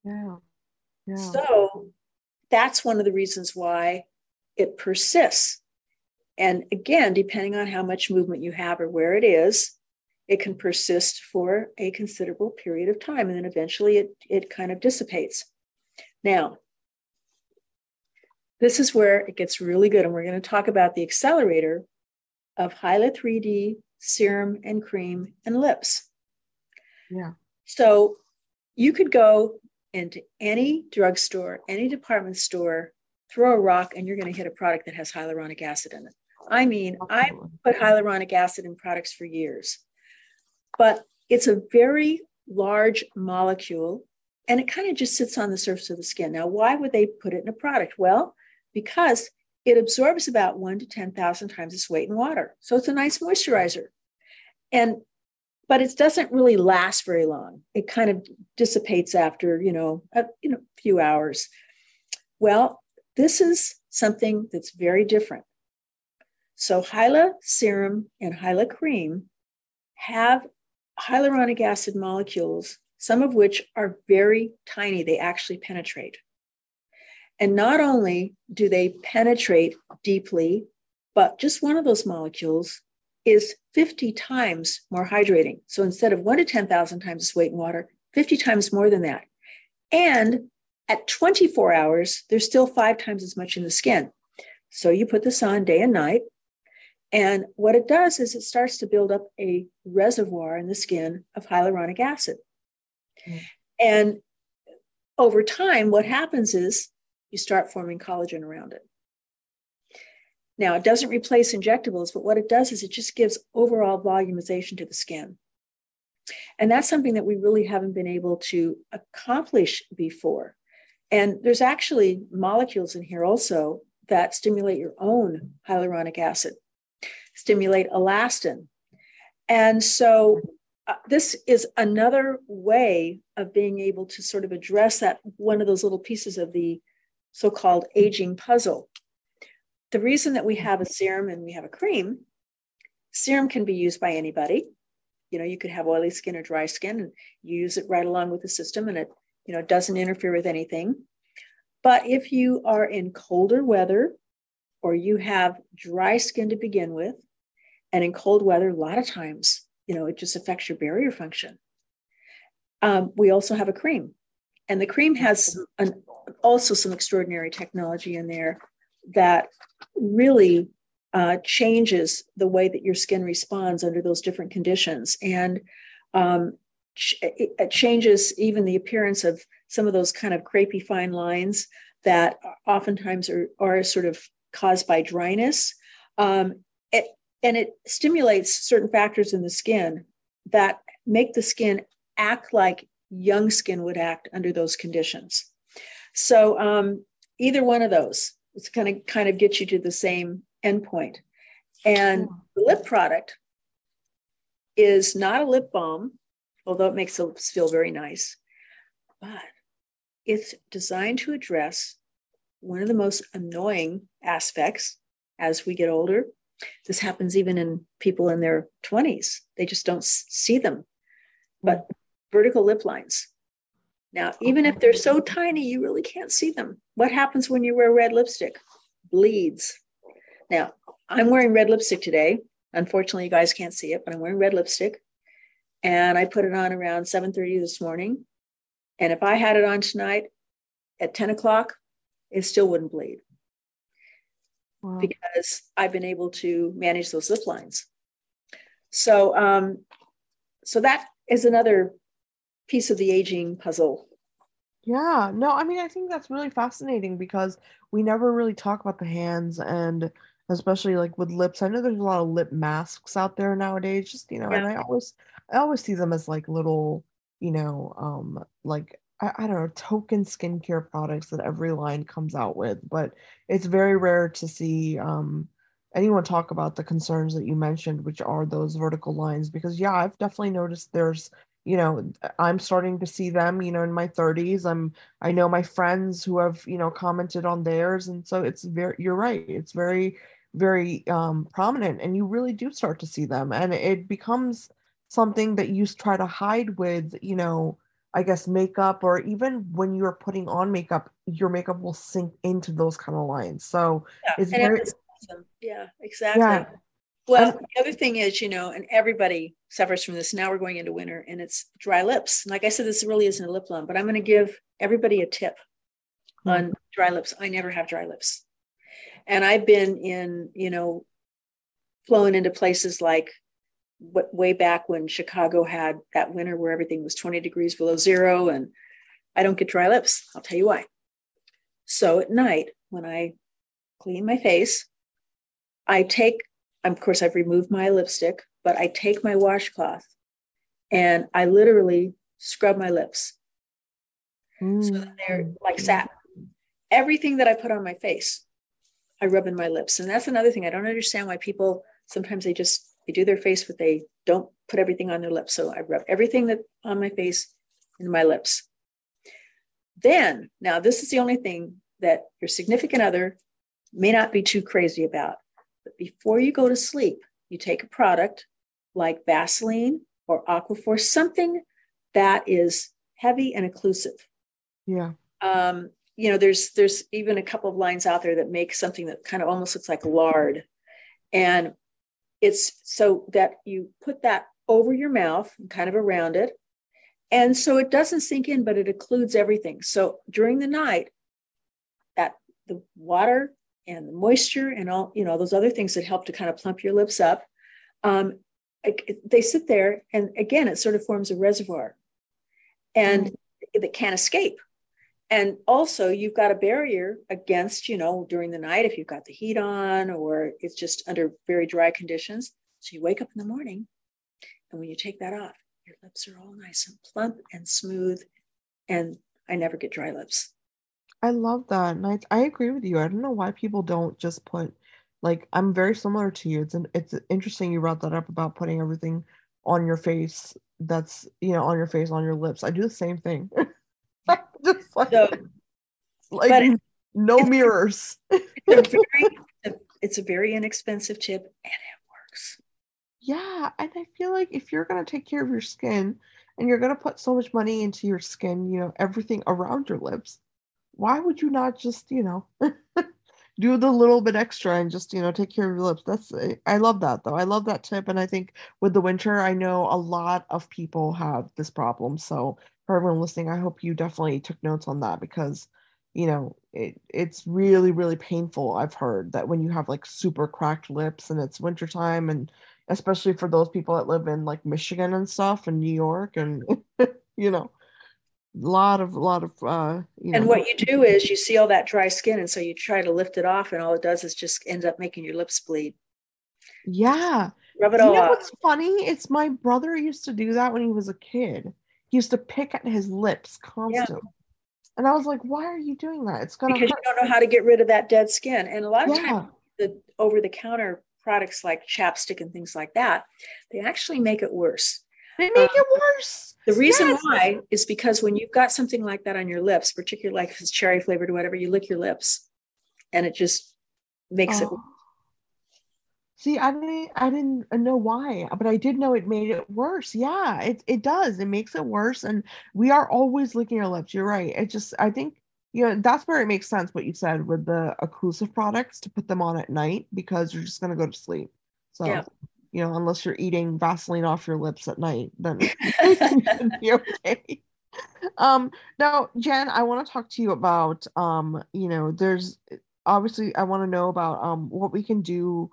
Yeah. Yeah. So that's one of the reasons why it persists. And again, depending on how much movement you have or where it is, it can persist for a considerable period of time. And then eventually it, it kind of dissipates. Now, this is where it gets really good. And we're going to talk about the accelerator of Hyla 3D, serum and cream and lips. Yeah. So you could go into any drugstore, any department store, throw a rock, and you're going to hit a product that has hyaluronic acid in it. I mean, I put hyaluronic acid in products for years, but it's a very large molecule and it kind of just sits on the surface of the skin. Now, why would they put it in a product? Well, because it absorbs about one to 10,000 times its weight in water. So it's a nice moisturizer. And but it doesn't really last very long. It kind of dissipates after, you know, a you know, few hours. Well, this is something that's very different. So Hyla serum and Hyla cream have hyaluronic acid molecules, some of which are very tiny. They actually penetrate. And not only do they penetrate deeply, but just one of those molecules is 50 times more hydrating. So instead of one to 10,000 times its weight in water, 50 times more than that. And at 24 hours, there's still five times as much in the skin. So you put this on day and night. And what it does is it starts to build up a reservoir in the skin of hyaluronic acid. Mm. And over time, what happens is you start forming collagen around it. Now, it doesn't replace injectables, but what it does is it just gives overall volumization to the skin. And that's something that we really haven't been able to accomplish before. And there's actually molecules in here also that stimulate your own hyaluronic acid, stimulate elastin. And so uh, this is another way of being able to sort of address that one of those little pieces of the so called aging puzzle. The reason that we have a serum and we have a cream, serum can be used by anybody. You know, you could have oily skin or dry skin and you use it right along with the system and it, you know, doesn't interfere with anything. But if you are in colder weather or you have dry skin to begin with, and in cold weather, a lot of times, you know, it just affects your barrier function. Um, we also have a cream and the cream has an, also some extraordinary technology in there that really uh, changes the way that your skin responds under those different conditions. And um, it, it changes even the appearance of some of those kind of crepey fine lines that oftentimes are, are sort of caused by dryness. Um, it, and it stimulates certain factors in the skin that make the skin act like young skin would act under those conditions. So um, either one of those, it's going to kind of get you to the same endpoint. And the lip product is not a lip balm, although it makes the lips feel very nice, but it's designed to address one of the most annoying aspects as we get older. This happens even in people in their 20s. They just don't see them. But mm. vertical lip lines. Now, even if they're so tiny, you really can't see them. What happens when you wear red lipstick? Bleeds. Now, I'm wearing red lipstick today. Unfortunately, you guys can't see it, but I'm wearing red lipstick. And I put it on around 7:30 this morning. And if I had it on tonight at 10 o'clock, it still wouldn't bleed. Wow. Because I've been able to manage those lip lines. So um, so that is another piece of the aging puzzle. Yeah, no, I mean, I think that's really fascinating because we never really talk about the hands and especially like with lips. I know there's a lot of lip masks out there nowadays, just you know, yeah. and I always I always see them as like little, you know, um like I, I don't know, token skincare products that every line comes out with, but it's very rare to see um anyone talk about the concerns that you mentioned, which are those vertical lines, because yeah, I've definitely noticed there's you know i'm starting to see them you know in my 30s i'm i know my friends who have you know commented on theirs. And so it's very you're right. It's very very um prominent and you really do start to see them. And it becomes something that you try to hide with you know i guess makeup or even when you're putting on makeup your makeup will sink into those kind of lines. So yeah, it's very awesome. yeah exactly. yeah well, the other thing is, you know, and everybody suffers from this. Now we're going into winter and it's dry lips. Like I said, this really isn't a lip balm, but I'm going to give everybody a tip mm-hmm. on dry lips. I never have dry lips. And I've been in, you know, flown into places like what way back when Chicago had that winter where everything was 20 degrees below zero. And I don't get dry lips. I'll tell you why. So at night, when I clean my face, I take of course, I've removed my lipstick, but I take my washcloth and I literally scrub my lips. Mm. So that they're like satin. Everything that I put on my face, I rub in my lips. And that's another thing. I don't understand why people sometimes they just they do their face, but they don't put everything on their lips. So I rub everything that on my face in my lips. Then, now this is the only thing that your significant other may not be too crazy about. But before you go to sleep, you take a product like Vaseline or Aquaphor, something that is heavy and occlusive. Yeah. Um, you know, there's there's even a couple of lines out there that make something that kind of almost looks like lard. And it's so that you put that over your mouth and kind of around it. And so it doesn't sink in, but it occludes everything. So during the night, that the water and the moisture and all you know those other things that help to kind of plump your lips up. Um, they sit there and again it sort of forms a reservoir. And mm. it can't escape. And also you've got a barrier against you know during the night if you've got the heat on or it's just under very dry conditions. So you wake up in the morning and when you take that off your lips are all nice and plump and smooth and i never get dry lips I love that. And I, I agree with you. I don't know why people don't just put like I'm very similar to you. It's an, it's interesting you brought that up about putting everything on your face that's you know on your face on your lips. I do the same thing. just like, so, like no mirrors. it's, a very, it's a very inexpensive tip and it works. Yeah, and I feel like if you're gonna take care of your skin and you're gonna put so much money into your skin, you know, everything around your lips, why would you not just, you know, do the little bit extra and just, you know, take care of your lips? That's, I love that though. I love that tip. And I think with the winter, I know a lot of people have this problem. So for everyone listening, I hope you definitely took notes on that because you know it it's really really painful i've heard that when you have like super cracked lips and it's wintertime and especially for those people that live in like michigan and stuff and new york and you know lot of a lot of uh you know, and what you do is you see all that dry skin and so you try to lift it off and all it does is just ends up making your lips bleed yeah rub it all you know off. what's funny it's my brother used to do that when he was a kid he used to pick at his lips constantly yeah. And I was like, why are you doing that? It's gonna because hurt. you don't know how to get rid of that dead skin. And a lot of yeah. times the over the counter products like chapstick and things like that, they actually make it worse. They make um, it worse. The reason yes. why is because when you've got something like that on your lips, particularly like if it's cherry flavored or whatever, you lick your lips and it just makes oh. it See, I didn't I didn't know why, but I did know it made it worse. Yeah, it it does. It makes it worse. And we are always licking our lips. You're right. It just I think you know that's where it makes sense what you said with the occlusive products to put them on at night because you're just gonna go to sleep. So yeah. You know, unless you're eating Vaseline off your lips at night, then be okay. Um now, Jan, I want to talk to you about um, you know, there's obviously I want to know about um what we can do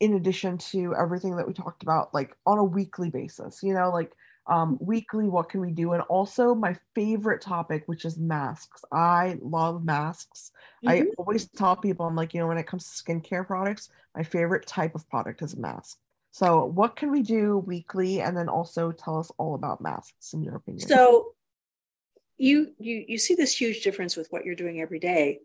in addition to everything that we talked about like on a weekly basis you know like um, weekly what can we do and also my favorite topic which is masks i love masks mm-hmm. i always tell people i'm like you know when it comes to skincare products my favorite type of product is a mask so what can we do weekly and then also tell us all about masks in your opinion so you you you see this huge difference with what you're doing every day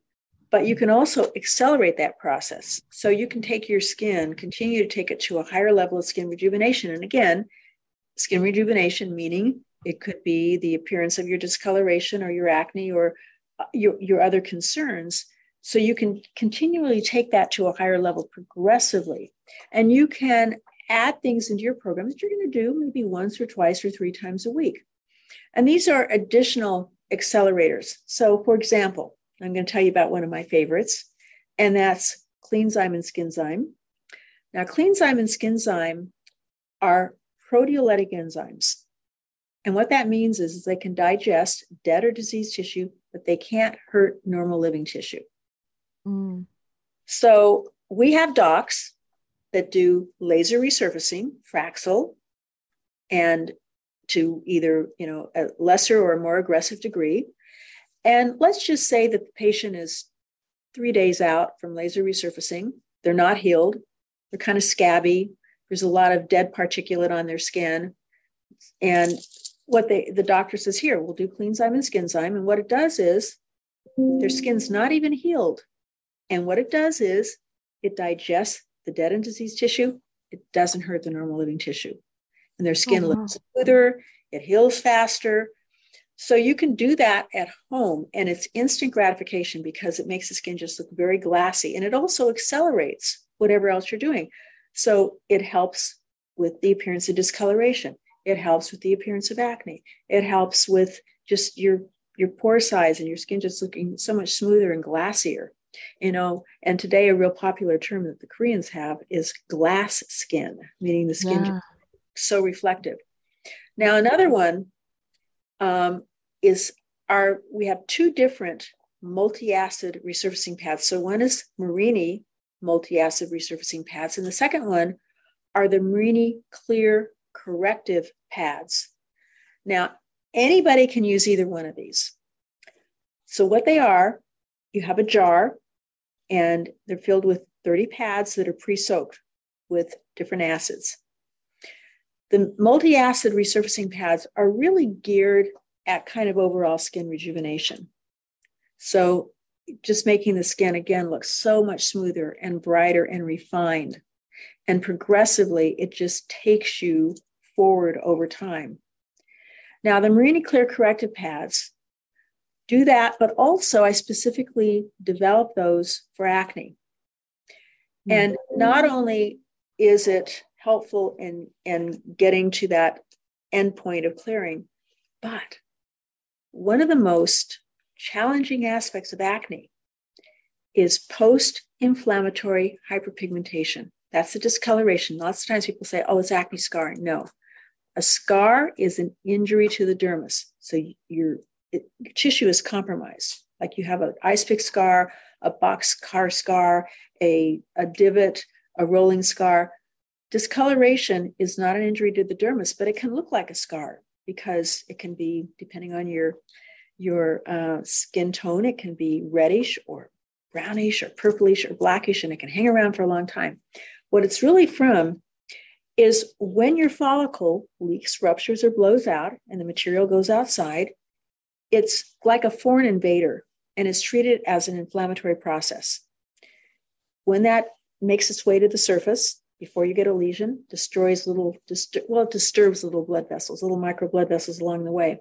but you can also accelerate that process. So you can take your skin, continue to take it to a higher level of skin rejuvenation. And again, skin rejuvenation meaning it could be the appearance of your discoloration or your acne or uh, your, your other concerns. So you can continually take that to a higher level progressively. And you can add things into your program that you're going to do maybe once or twice or three times a week. And these are additional accelerators. So, for example, I'm going to tell you about one of my favorites, and that's Cleanzyme and Skinzyme. Now, Cleanzyme and Skinzyme are proteolytic enzymes. And what that means is, is they can digest dead or diseased tissue, but they can't hurt normal living tissue. Mm. So we have docs that do laser resurfacing, Fraxel, and to either you know a lesser or a more aggressive degree. And let's just say that the patient is three days out from laser resurfacing. They're not healed. They're kind of scabby. There's a lot of dead particulate on their skin. And what they the doctor says here, we'll do Cleanzyme and Skinzyme. And what it does is their skin's not even healed. And what it does is it digests the dead and diseased tissue. It doesn't hurt the normal living tissue. And their skin oh, wow. looks smoother, it heals faster. So you can do that at home and it's instant gratification because it makes the skin just look very glassy and it also accelerates whatever else you're doing. So it helps with the appearance of discoloration. It helps with the appearance of acne. It helps with just your your pore size and your skin just looking so much smoother and glassier. You know, and today a real popular term that the Koreans have is glass skin, meaning the skin yeah. so reflective. Now another one um, is our we have two different multi-acid resurfacing pads. So one is Marini multi-acid resurfacing pads, and the second one are the Marini clear corrective pads. Now, anybody can use either one of these. So what they are, you have a jar and they're filled with 30 pads that are pre-soaked with different acids. The multi-acid resurfacing pads are really geared at kind of overall skin rejuvenation. So just making the skin again look so much smoother and brighter and refined. And progressively, it just takes you forward over time. Now, the Marini Clear corrective pads do that, but also I specifically developed those for acne. Mm-hmm. And not only is it helpful in, in getting to that endpoint of clearing, but one of the most challenging aspects of acne is post inflammatory hyperpigmentation. That's the discoloration. Lots of times people say, oh, it's acne scarring. No. A scar is an injury to the dermis. So your it, tissue is compromised. Like you have an ice pick scar, a box car scar, a, a divot, a rolling scar. Discoloration is not an injury to the dermis, but it can look like a scar because it can be, depending on your your uh, skin tone, it can be reddish or brownish or purplish or blackish, and it can hang around for a long time. What it's really from is when your follicle leaks, ruptures, or blows out, and the material goes outside, it's like a foreign invader and is treated as an inflammatory process. When that makes its way to the surface before you get a lesion, destroys little, well, it disturbs little blood vessels, little micro blood vessels along the way.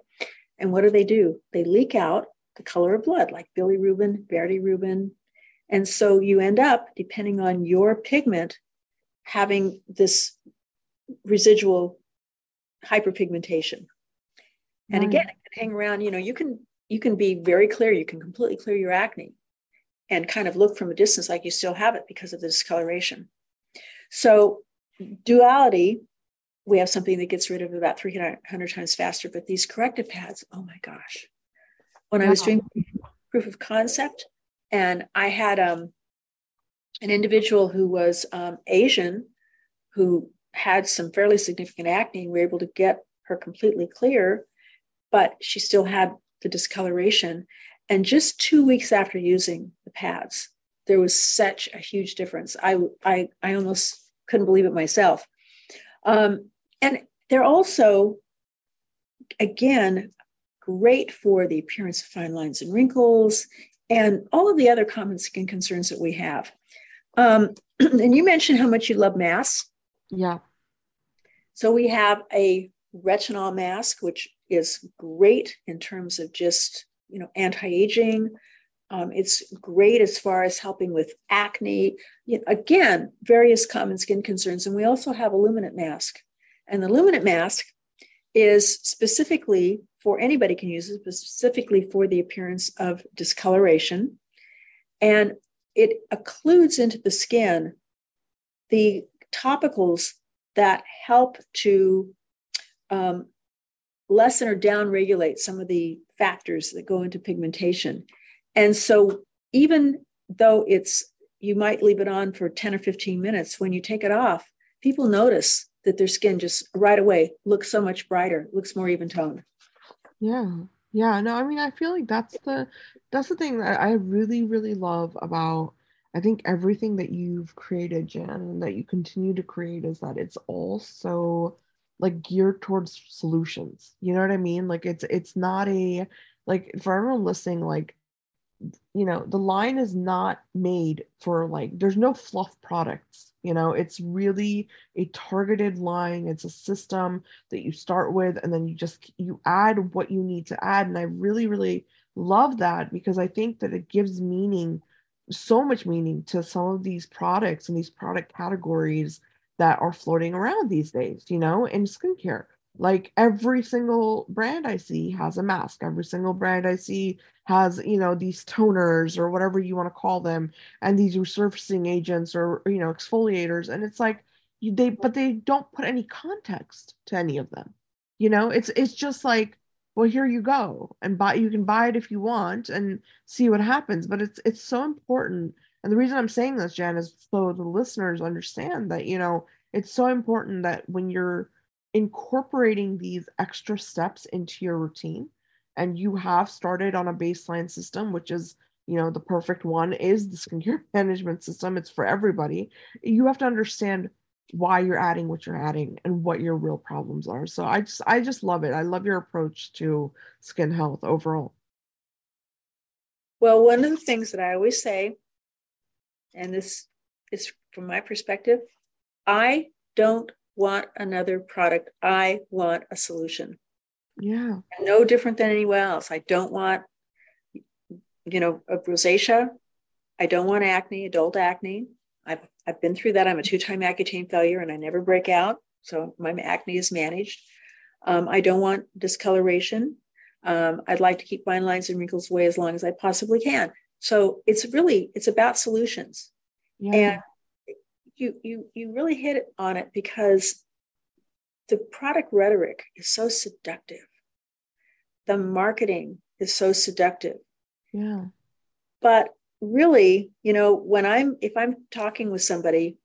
And what do they do? They leak out the color of blood, like bilirubin, Rubin. And so you end up, depending on your pigment, having this residual hyperpigmentation. And again, it can hang around, you know, you can you can be very clear, you can completely clear your acne and kind of look from a distance like you still have it because of the discoloration. So duality we have something that gets rid of about 300 times faster. But these corrective pads, oh my gosh. When I was doing proof of concept, and I had um, an individual who was um, Asian who had some fairly significant acne, and we were able to get her completely clear, but she still had the discoloration. And just two weeks after using the pads, there was such a huge difference. I, I, I almost couldn't believe it myself. Um, and they're also, again, great for the appearance of fine lines and wrinkles and all of the other common skin concerns that we have. Um, and you mentioned how much you love masks. Yeah. So we have a retinol mask, which is great in terms of just you know anti-aging. Um, it's great as far as helping with acne. You know, again, various common skin concerns, and we also have a luminant mask. And the luminant mask is specifically for anybody can use it, specifically for the appearance of discoloration. And it occludes into the skin the topicals that help to um, lessen or downregulate some of the factors that go into pigmentation. And so, even though it's you might leave it on for 10 or 15 minutes, when you take it off, people notice that their skin just right away looks so much brighter, looks more even toned. Yeah. Yeah. No, I mean, I feel like that's the that's the thing that I really, really love about I think everything that you've created, Jan, and that you continue to create is that it's all so like geared towards solutions. You know what I mean? Like it's it's not a like for everyone listening, like you know, the line is not made for like there's no fluff products. You know, it's really a targeted line. It's a system that you start with and then you just you add what you need to add. And I really, really love that because I think that it gives meaning so much meaning to some of these products and these product categories that are floating around these days, you know, in skincare. Like every single brand I see has a mask. Every single brand I see has, you know, these toners or whatever you want to call them, and these resurfacing agents or, you know, exfoliators. And it's like they, but they don't put any context to any of them. You know, it's it's just like well here you go and buy you can buy it if you want and see what happens but it's it's so important and the reason i'm saying this jan is so the listeners understand that you know it's so important that when you're incorporating these extra steps into your routine and you have started on a baseline system which is you know the perfect one is the skincare management system it's for everybody you have to understand why you're adding what you're adding and what your real problems are. So I just I just love it. I love your approach to skin health overall. Well, one of the things that I always say, and this is from my perspective, I don't want another product. I want a solution. Yeah. No different than anyone else. I don't want, you know, a rosacea. I don't want acne, adult acne. I've I've been through that. I'm a two-time Accutane failure, and I never break out. So my acne is managed. Um, I don't want discoloration. Um, I'd like to keep fine lines and wrinkles away as long as I possibly can. So it's really it's about solutions, yeah. and you you you really hit it on it because the product rhetoric is so seductive. The marketing is so seductive. Yeah. But really, you know, when I'm, if I'm talking with somebody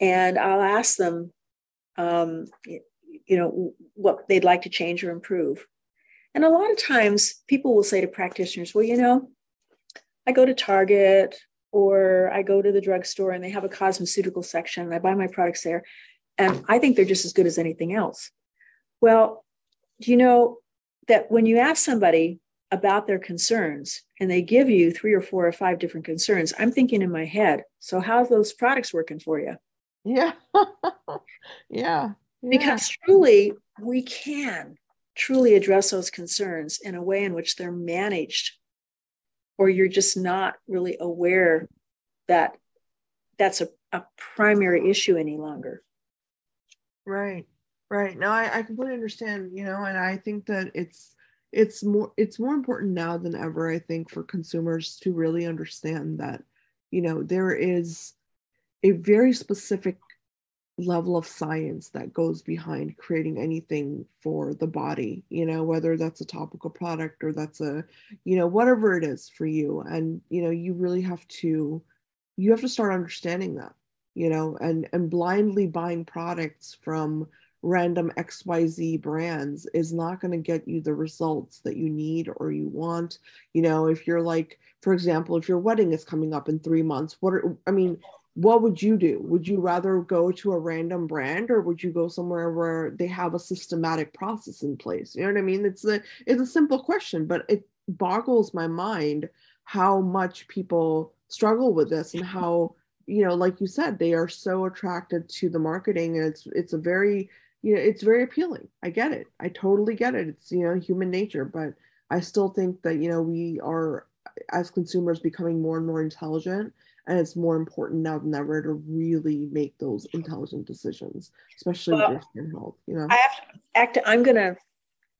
and I'll ask them, um, you know, what they'd like to change or improve. And a lot of times people will say to practitioners, well, you know, I go to Target or I go to the drugstore and they have a cosmeceutical section and I buy my products there. And I think they're just as good as anything else. Well, do you know that when you ask somebody about their concerns and they give you three or four or five different concerns, I'm thinking in my head, so how's those products working for you? Yeah. yeah. Because truly, we can truly address those concerns in a way in which they're managed, or you're just not really aware that that's a, a primary issue any longer. Right. Right. No, I, I completely understand, you know, and I think that it's it's more it's more important now than ever, I think, for consumers to really understand that, you know, there is a very specific level of science that goes behind creating anything for the body you know whether that's a topical product or that's a you know whatever it is for you. And you know you really have to you have to start understanding that you know and and blindly buying products from random xyz brands is not going to get you the results that you need or you want. You know if you're like for example if your wedding is coming up in 3 months what are i mean what would you do? Would you rather go to a random brand or would you go somewhere where they have a systematic process in place? You know what i mean? It's a it's a simple question but it boggles my mind how much people struggle with this and how you know like you said they are so attracted to the marketing and it's it's a very you know it's very appealing. I get it. I totally get it. It's you know human nature but i still think that you know we are as consumers becoming more and more intelligent and it's more important now than ever to really make those intelligent decisions especially well, with your health you know? I have to act i'm gonna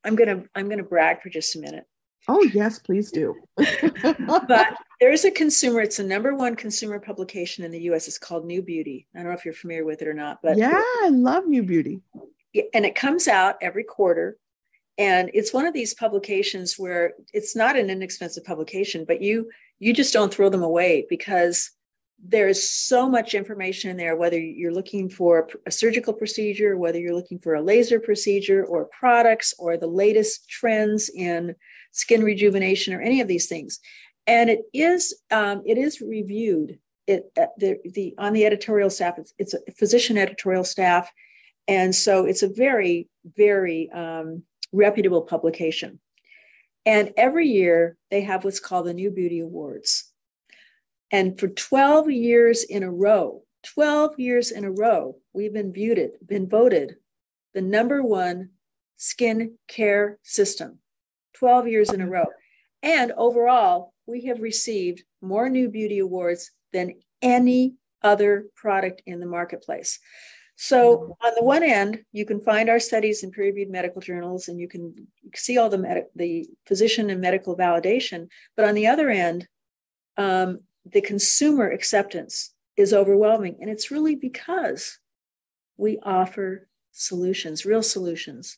i'm gonna i'm gonna brag for just a minute. Oh yes please do. But there is a consumer it's the number one consumer publication in the us it's called new beauty. I don't know if you're familiar with it or not but yeah i love new beauty. And it comes out every quarter and it's one of these publications where it's not an inexpensive publication but you you just don't throw them away because there's so much information in there, whether you're looking for a surgical procedure, whether you're looking for a laser procedure or products or the latest trends in skin rejuvenation or any of these things. And it is um, it is reviewed. It uh, the, the on the editorial staff. It's, it's, a physician editorial staff, and so it's a very very um, reputable publication. And every year they have what's called the New Beauty Awards and for 12 years in a row, 12 years in a row, we've been viewed, been voted the number one skin care system. 12 years in a row. And overall, we have received more new beauty awards than any other product in the marketplace. So, on the one end, you can find our studies in peer-reviewed medical journals, and you can see all the med- the physician and medical validation. But on the other end, um, the consumer acceptance is overwhelming. And it's really because we offer solutions, real solutions.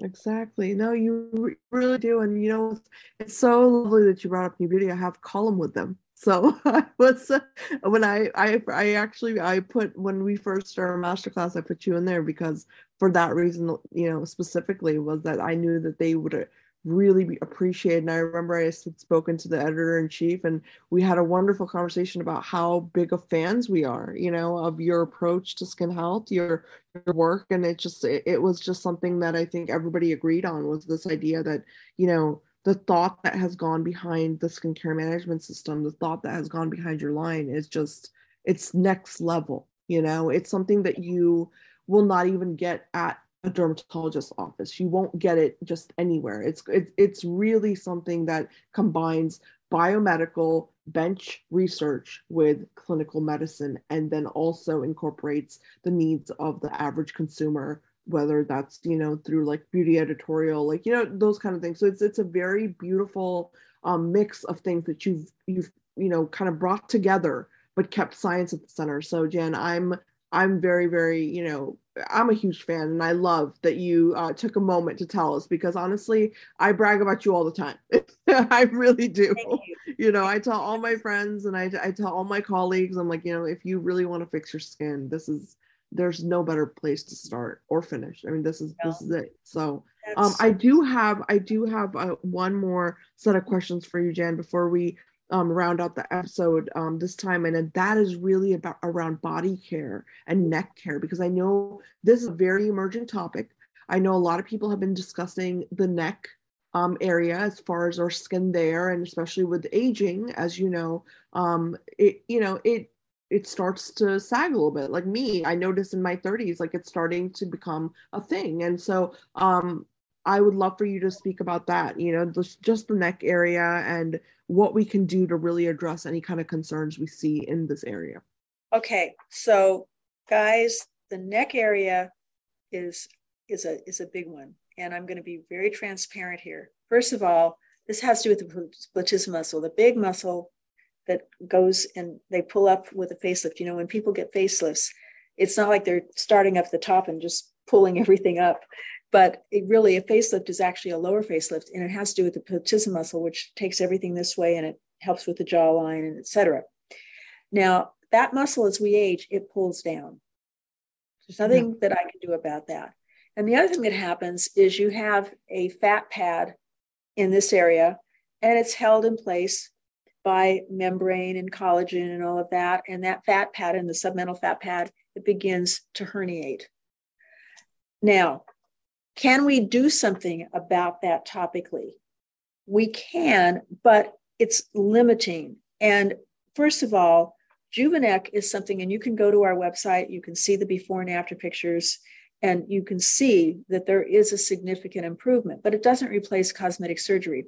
Exactly. No, you really do. And you know, it's so lovely that you brought up New Beauty. I have column with them. So I was uh, when I, I I actually I put when we first started masterclass, I put you in there because for that reason, you know, specifically was that I knew that they would really appreciated. And I remember I had spoken to the editor in chief, and we had a wonderful conversation about how big of fans we are, you know, of your approach to skin health, your your work, and it just it, it was just something that I think everybody agreed on was this idea that you know the thought that has gone behind the skincare management system, the thought that has gone behind your line is just it's next level. You know, it's something that you will not even get at a dermatologist's office. You won't get it just anywhere. It's it, it's really something that combines biomedical bench research with clinical medicine and then also incorporates the needs of the average consumer whether that's you know through like beauty editorial like you know those kind of things so it's it's a very beautiful um, mix of things that you've you've you know kind of brought together but kept science at the center so Jan i'm i'm very very you know I'm a huge fan, and I love that you uh, took a moment to tell us because honestly, I brag about you all the time. I really do. You. you. know, I tell all my friends and I, I tell all my colleagues, I'm like, you know, if you really want to fix your skin, this is there's no better place to start or finish. I mean, this is no. this is it. So, um, I do have I do have uh, one more set of questions for you, Jan, before we um, round out the episode um, this time, and that is really about around body care and neck care because I know this is a very emerging topic. I know a lot of people have been discussing the neck um, area as far as our skin there, and especially with aging, as you know, um, it you know it it starts to sag a little bit. Like me, I noticed in my 30s, like it's starting to become a thing, and so um, I would love for you to speak about that. You know, just the neck area and what we can do to really address any kind of concerns we see in this area. Okay, so guys, the neck area is is a is a big one, and I'm going to be very transparent here. First of all, this has to do with the platysma muscle, the big muscle that goes and they pull up with a facelift. You know, when people get facelifts, it's not like they're starting up the top and just pulling everything up. But it really, a facelift is actually a lower facelift, and it has to do with the platysma muscle, which takes everything this way and it helps with the jawline and etc. Now, that muscle, as we age, it pulls down. There's nothing yeah. that I can do about that. And the other thing that happens is you have a fat pad in this area, and it's held in place by membrane and collagen and all of that. And that fat pad and the submental fat pad, it begins to herniate. Now, can we do something about that topically? We can, but it's limiting. And first of all, Juvenec is something, and you can go to our website, you can see the before and after pictures, and you can see that there is a significant improvement, but it doesn't replace cosmetic surgery.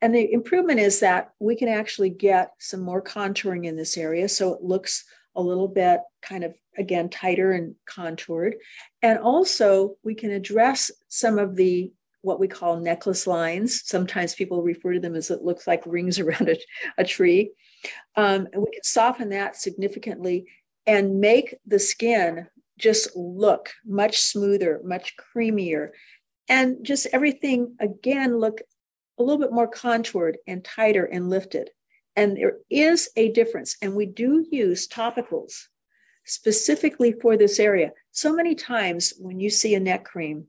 And the improvement is that we can actually get some more contouring in this area. So it looks a little bit kind of again tighter and contoured. And also we can address some of the what we call necklace lines. Sometimes people refer to them as it looks like rings around a, a tree. Um, and we can soften that significantly and make the skin just look much smoother much creamier. And just everything again look a little bit more contoured and tighter and lifted and there is a difference. And we do use topicals specifically for this area. So many times when you see a neck cream,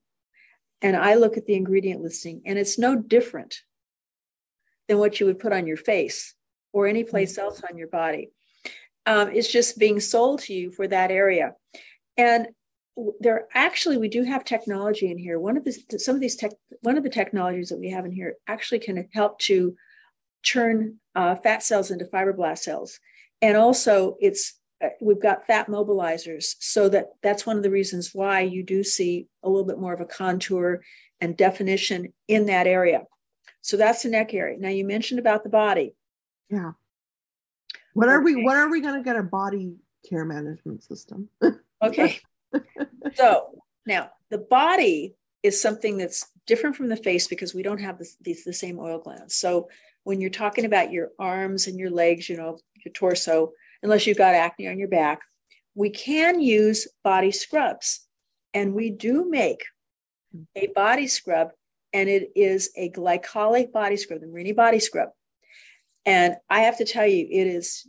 and I look at the ingredient listing, and it's no different than what you would put on your face or any place mm-hmm. else on your body. Um, it's just being sold to you for that area. And there actually we do have technology in here. One of the some of these tech one of the technologies that we have in here actually can help to turn uh, fat cells into fibroblast cells. And also, it's uh, we've got fat mobilizers, so that that's one of the reasons why you do see a little bit more of a contour and definition in that area. So that's the neck area. Now you mentioned about the body. Yeah. What are we? What are we going to get a body care management system? okay. So now the body is something that's different from the face because we don't have the, the, the same oil glands. So when you're talking about your arms and your legs, you know, your torso, unless you've got acne on your back, we can use body scrubs. And we do make a body scrub, and it is a glycolic body scrub, the Marini body scrub. And I have to tell you, it is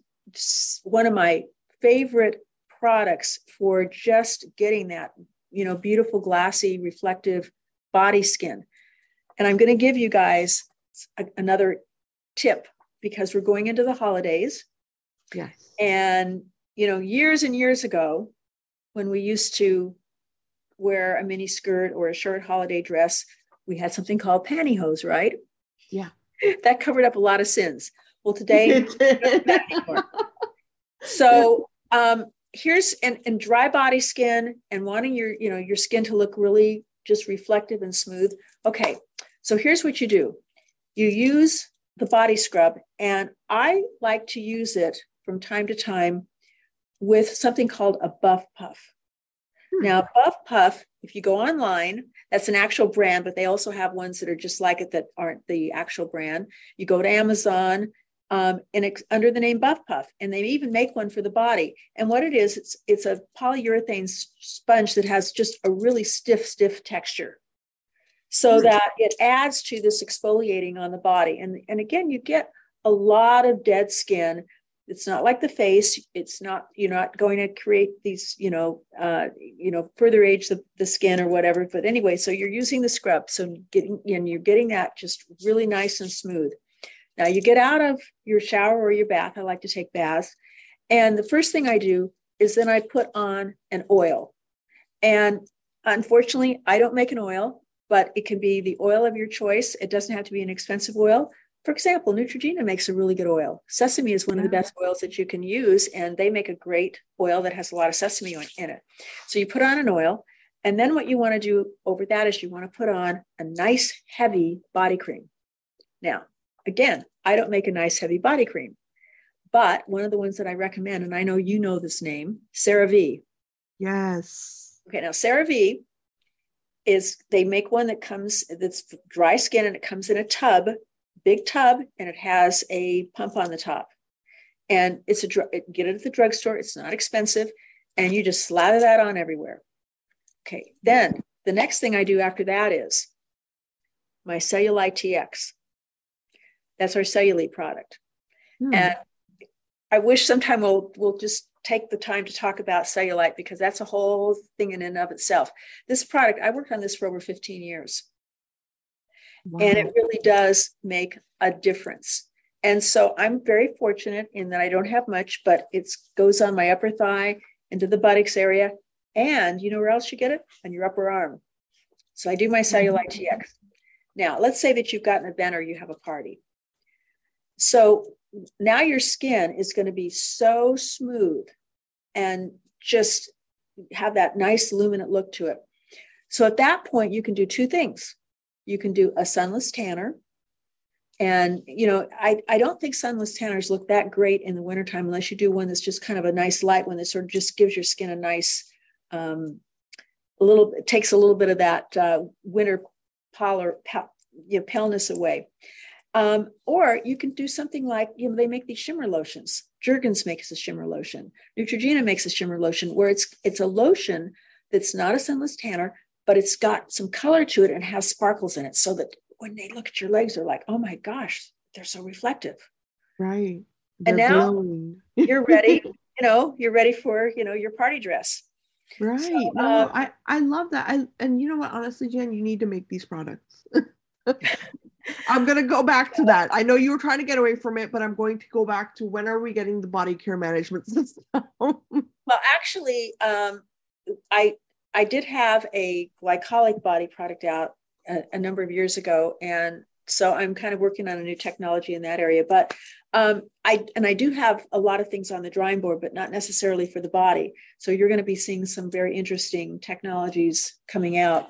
one of my favorite products for just getting that, you know, beautiful, glassy, reflective body skin. And I'm going to give you guys another tip because we're going into the holidays. Yes. And, you know, years and years ago, when we used to wear a mini skirt or a short holiday dress, we had something called pantyhose, right? Yeah. That covered up a lot of sins. Well, today, so um, here's and, and dry body skin and wanting your, you know, your skin to look really just reflective and smooth. Okay, so here's what you do. You use the body scrub, and I like to use it from time to time with something called a buff puff. Hmm. Now, buff puff, if you go online, that's an actual brand, but they also have ones that are just like it that aren't the actual brand. You go to Amazon um, and it's under the name Buff Puff, and they even make one for the body. And what it is, it's it's a polyurethane sponge that has just a really stiff, stiff texture, so mm-hmm. that it adds to this exfoliating on the body. And and again, you get a lot of dead skin. It's not like the face. It's not you're not going to create these you know uh, you know further age the, the skin or whatever. But anyway, so you're using the scrub, so getting and you're getting that just really nice and smooth. Now you get out of your shower or your bath. I like to take baths. And the first thing I do is then I put on an oil. And unfortunately, I don't make an oil, but it can be the oil of your choice. It doesn't have to be an expensive oil. For example, Neutrogena makes a really good oil. Sesame is one of the best oils that you can use, and they make a great oil that has a lot of sesame in it. So you put on an oil, and then what you want to do over that is you want to put on a nice heavy body cream. Now, Again, I don't make a nice heavy body cream, but one of the ones that I recommend, and I know you know this name, CeraVe. Yes. Okay, now CeraVe is they make one that comes that's dry skin and it comes in a tub, big tub, and it has a pump on the top. And it's a get it at the drugstore. It's not expensive, and you just slather that on everywhere. Okay, then the next thing I do after that is my Cellulite TX. That's our cellulite product. Hmm. And I wish sometime we'll we'll just take the time to talk about cellulite because that's a whole thing in and of itself. This product, I worked on this for over 15 years. Wow. And it really does make a difference. And so I'm very fortunate in that I don't have much, but it goes on my upper thigh into the buttocks area. And you know where else you get it? On your upper arm. So I do my mm-hmm. cellulite TX. Now, let's say that you've got an event or you have a party. So now your skin is going to be so smooth and just have that nice luminant look to it. So at that point, you can do two things. You can do a sunless tanner. And, you know, I, I don't think sunless tanners look that great in the wintertime unless you do one that's just kind of a nice light one that sort of just gives your skin a nice, um, a little, takes a little bit of that uh, winter pallor, pal, you know, paleness away. Um, or you can do something like, you know, they make these shimmer lotions. Jergens makes a shimmer lotion. Neutrogena makes a shimmer lotion where it's it's a lotion that's not a sunless tanner, but it's got some color to it and has sparkles in it so that when they look at your legs, they're like, oh my gosh, they're so reflective. Right. They're and now you're ready, you know, you're ready for, you know, your party dress. Right. So, no, um, I, I love that. I and you know what, honestly, Jan, you need to make these products. I'm gonna go back to that. I know you were trying to get away from it, but I'm going to go back to when are we getting the body care management system? well, actually, um, I I did have a glycolic body product out a, a, number of years ago, and so I'm kind of working on a new technology in that area. But um, I and I do have a lot of things on the drawing board, but not necessarily for the body. So you're going to be seeing some very interesting technologies coming out.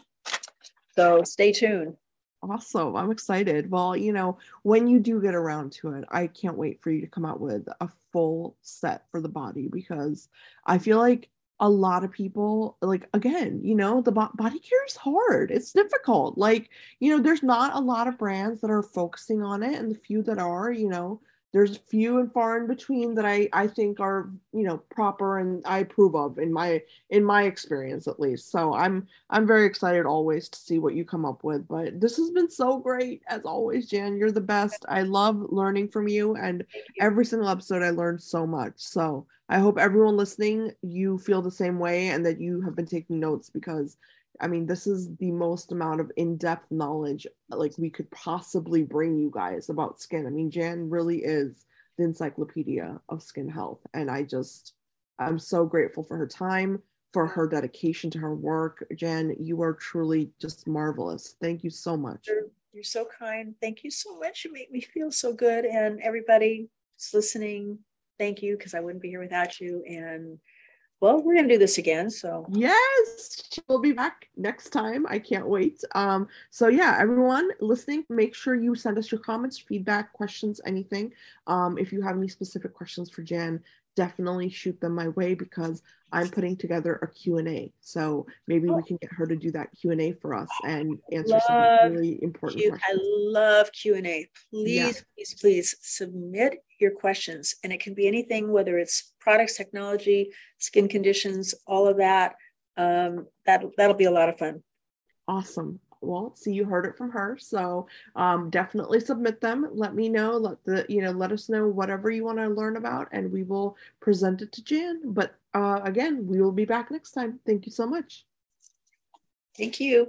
So stay tuned. Awesome. I'm excited. Well, you know, when you do get around to it, I can't wait for you to come out with a full set for the body because I feel like a lot of people like again you know the body care is hard it's difficult like you know there's not a lot of brands that are focusing on it and the few that are you know there's few and far in between that I I think are you know proper and I approve of in my in my experience at least. So I'm I'm very excited always to see what you come up with. But this has been so great as always, Jan. You're the best. I love learning from you, and every single episode I learned so much. So I hope everyone listening you feel the same way and that you have been taking notes because I mean, this is the most amount of in-depth knowledge like we could possibly bring you guys about skin. I mean, Jan really is the encyclopedia of skin health, and I just I'm so grateful for her time, for her dedication to her work. Jan, you are truly just marvelous. Thank you so much. You're, you're so kind. Thank you so much. You make me feel so good, and everybody listening, thank you because I wouldn't be here without you. And well, we're going to do this again. So, yes, we'll be back next time. I can't wait. Um, so, yeah, everyone listening, make sure you send us your comments, feedback, questions, anything. Um, if you have any specific questions for Jan, definitely shoot them my way because I'm putting together a Q&A. So maybe oh. we can get her to do that Q&A for us and answer love some really important Q- questions. I love Q&A. Please, yeah. please, please submit your questions. And it can be anything, whether it's products, technology, skin conditions, all of that. Um, that that'll be a lot of fun. Awesome. Well, see, you heard it from her. So um, definitely submit them. Let me know. Let the you know let us know whatever you want to learn about, and we will present it to Jan. But uh, again, we will be back next time. Thank you so much. Thank you.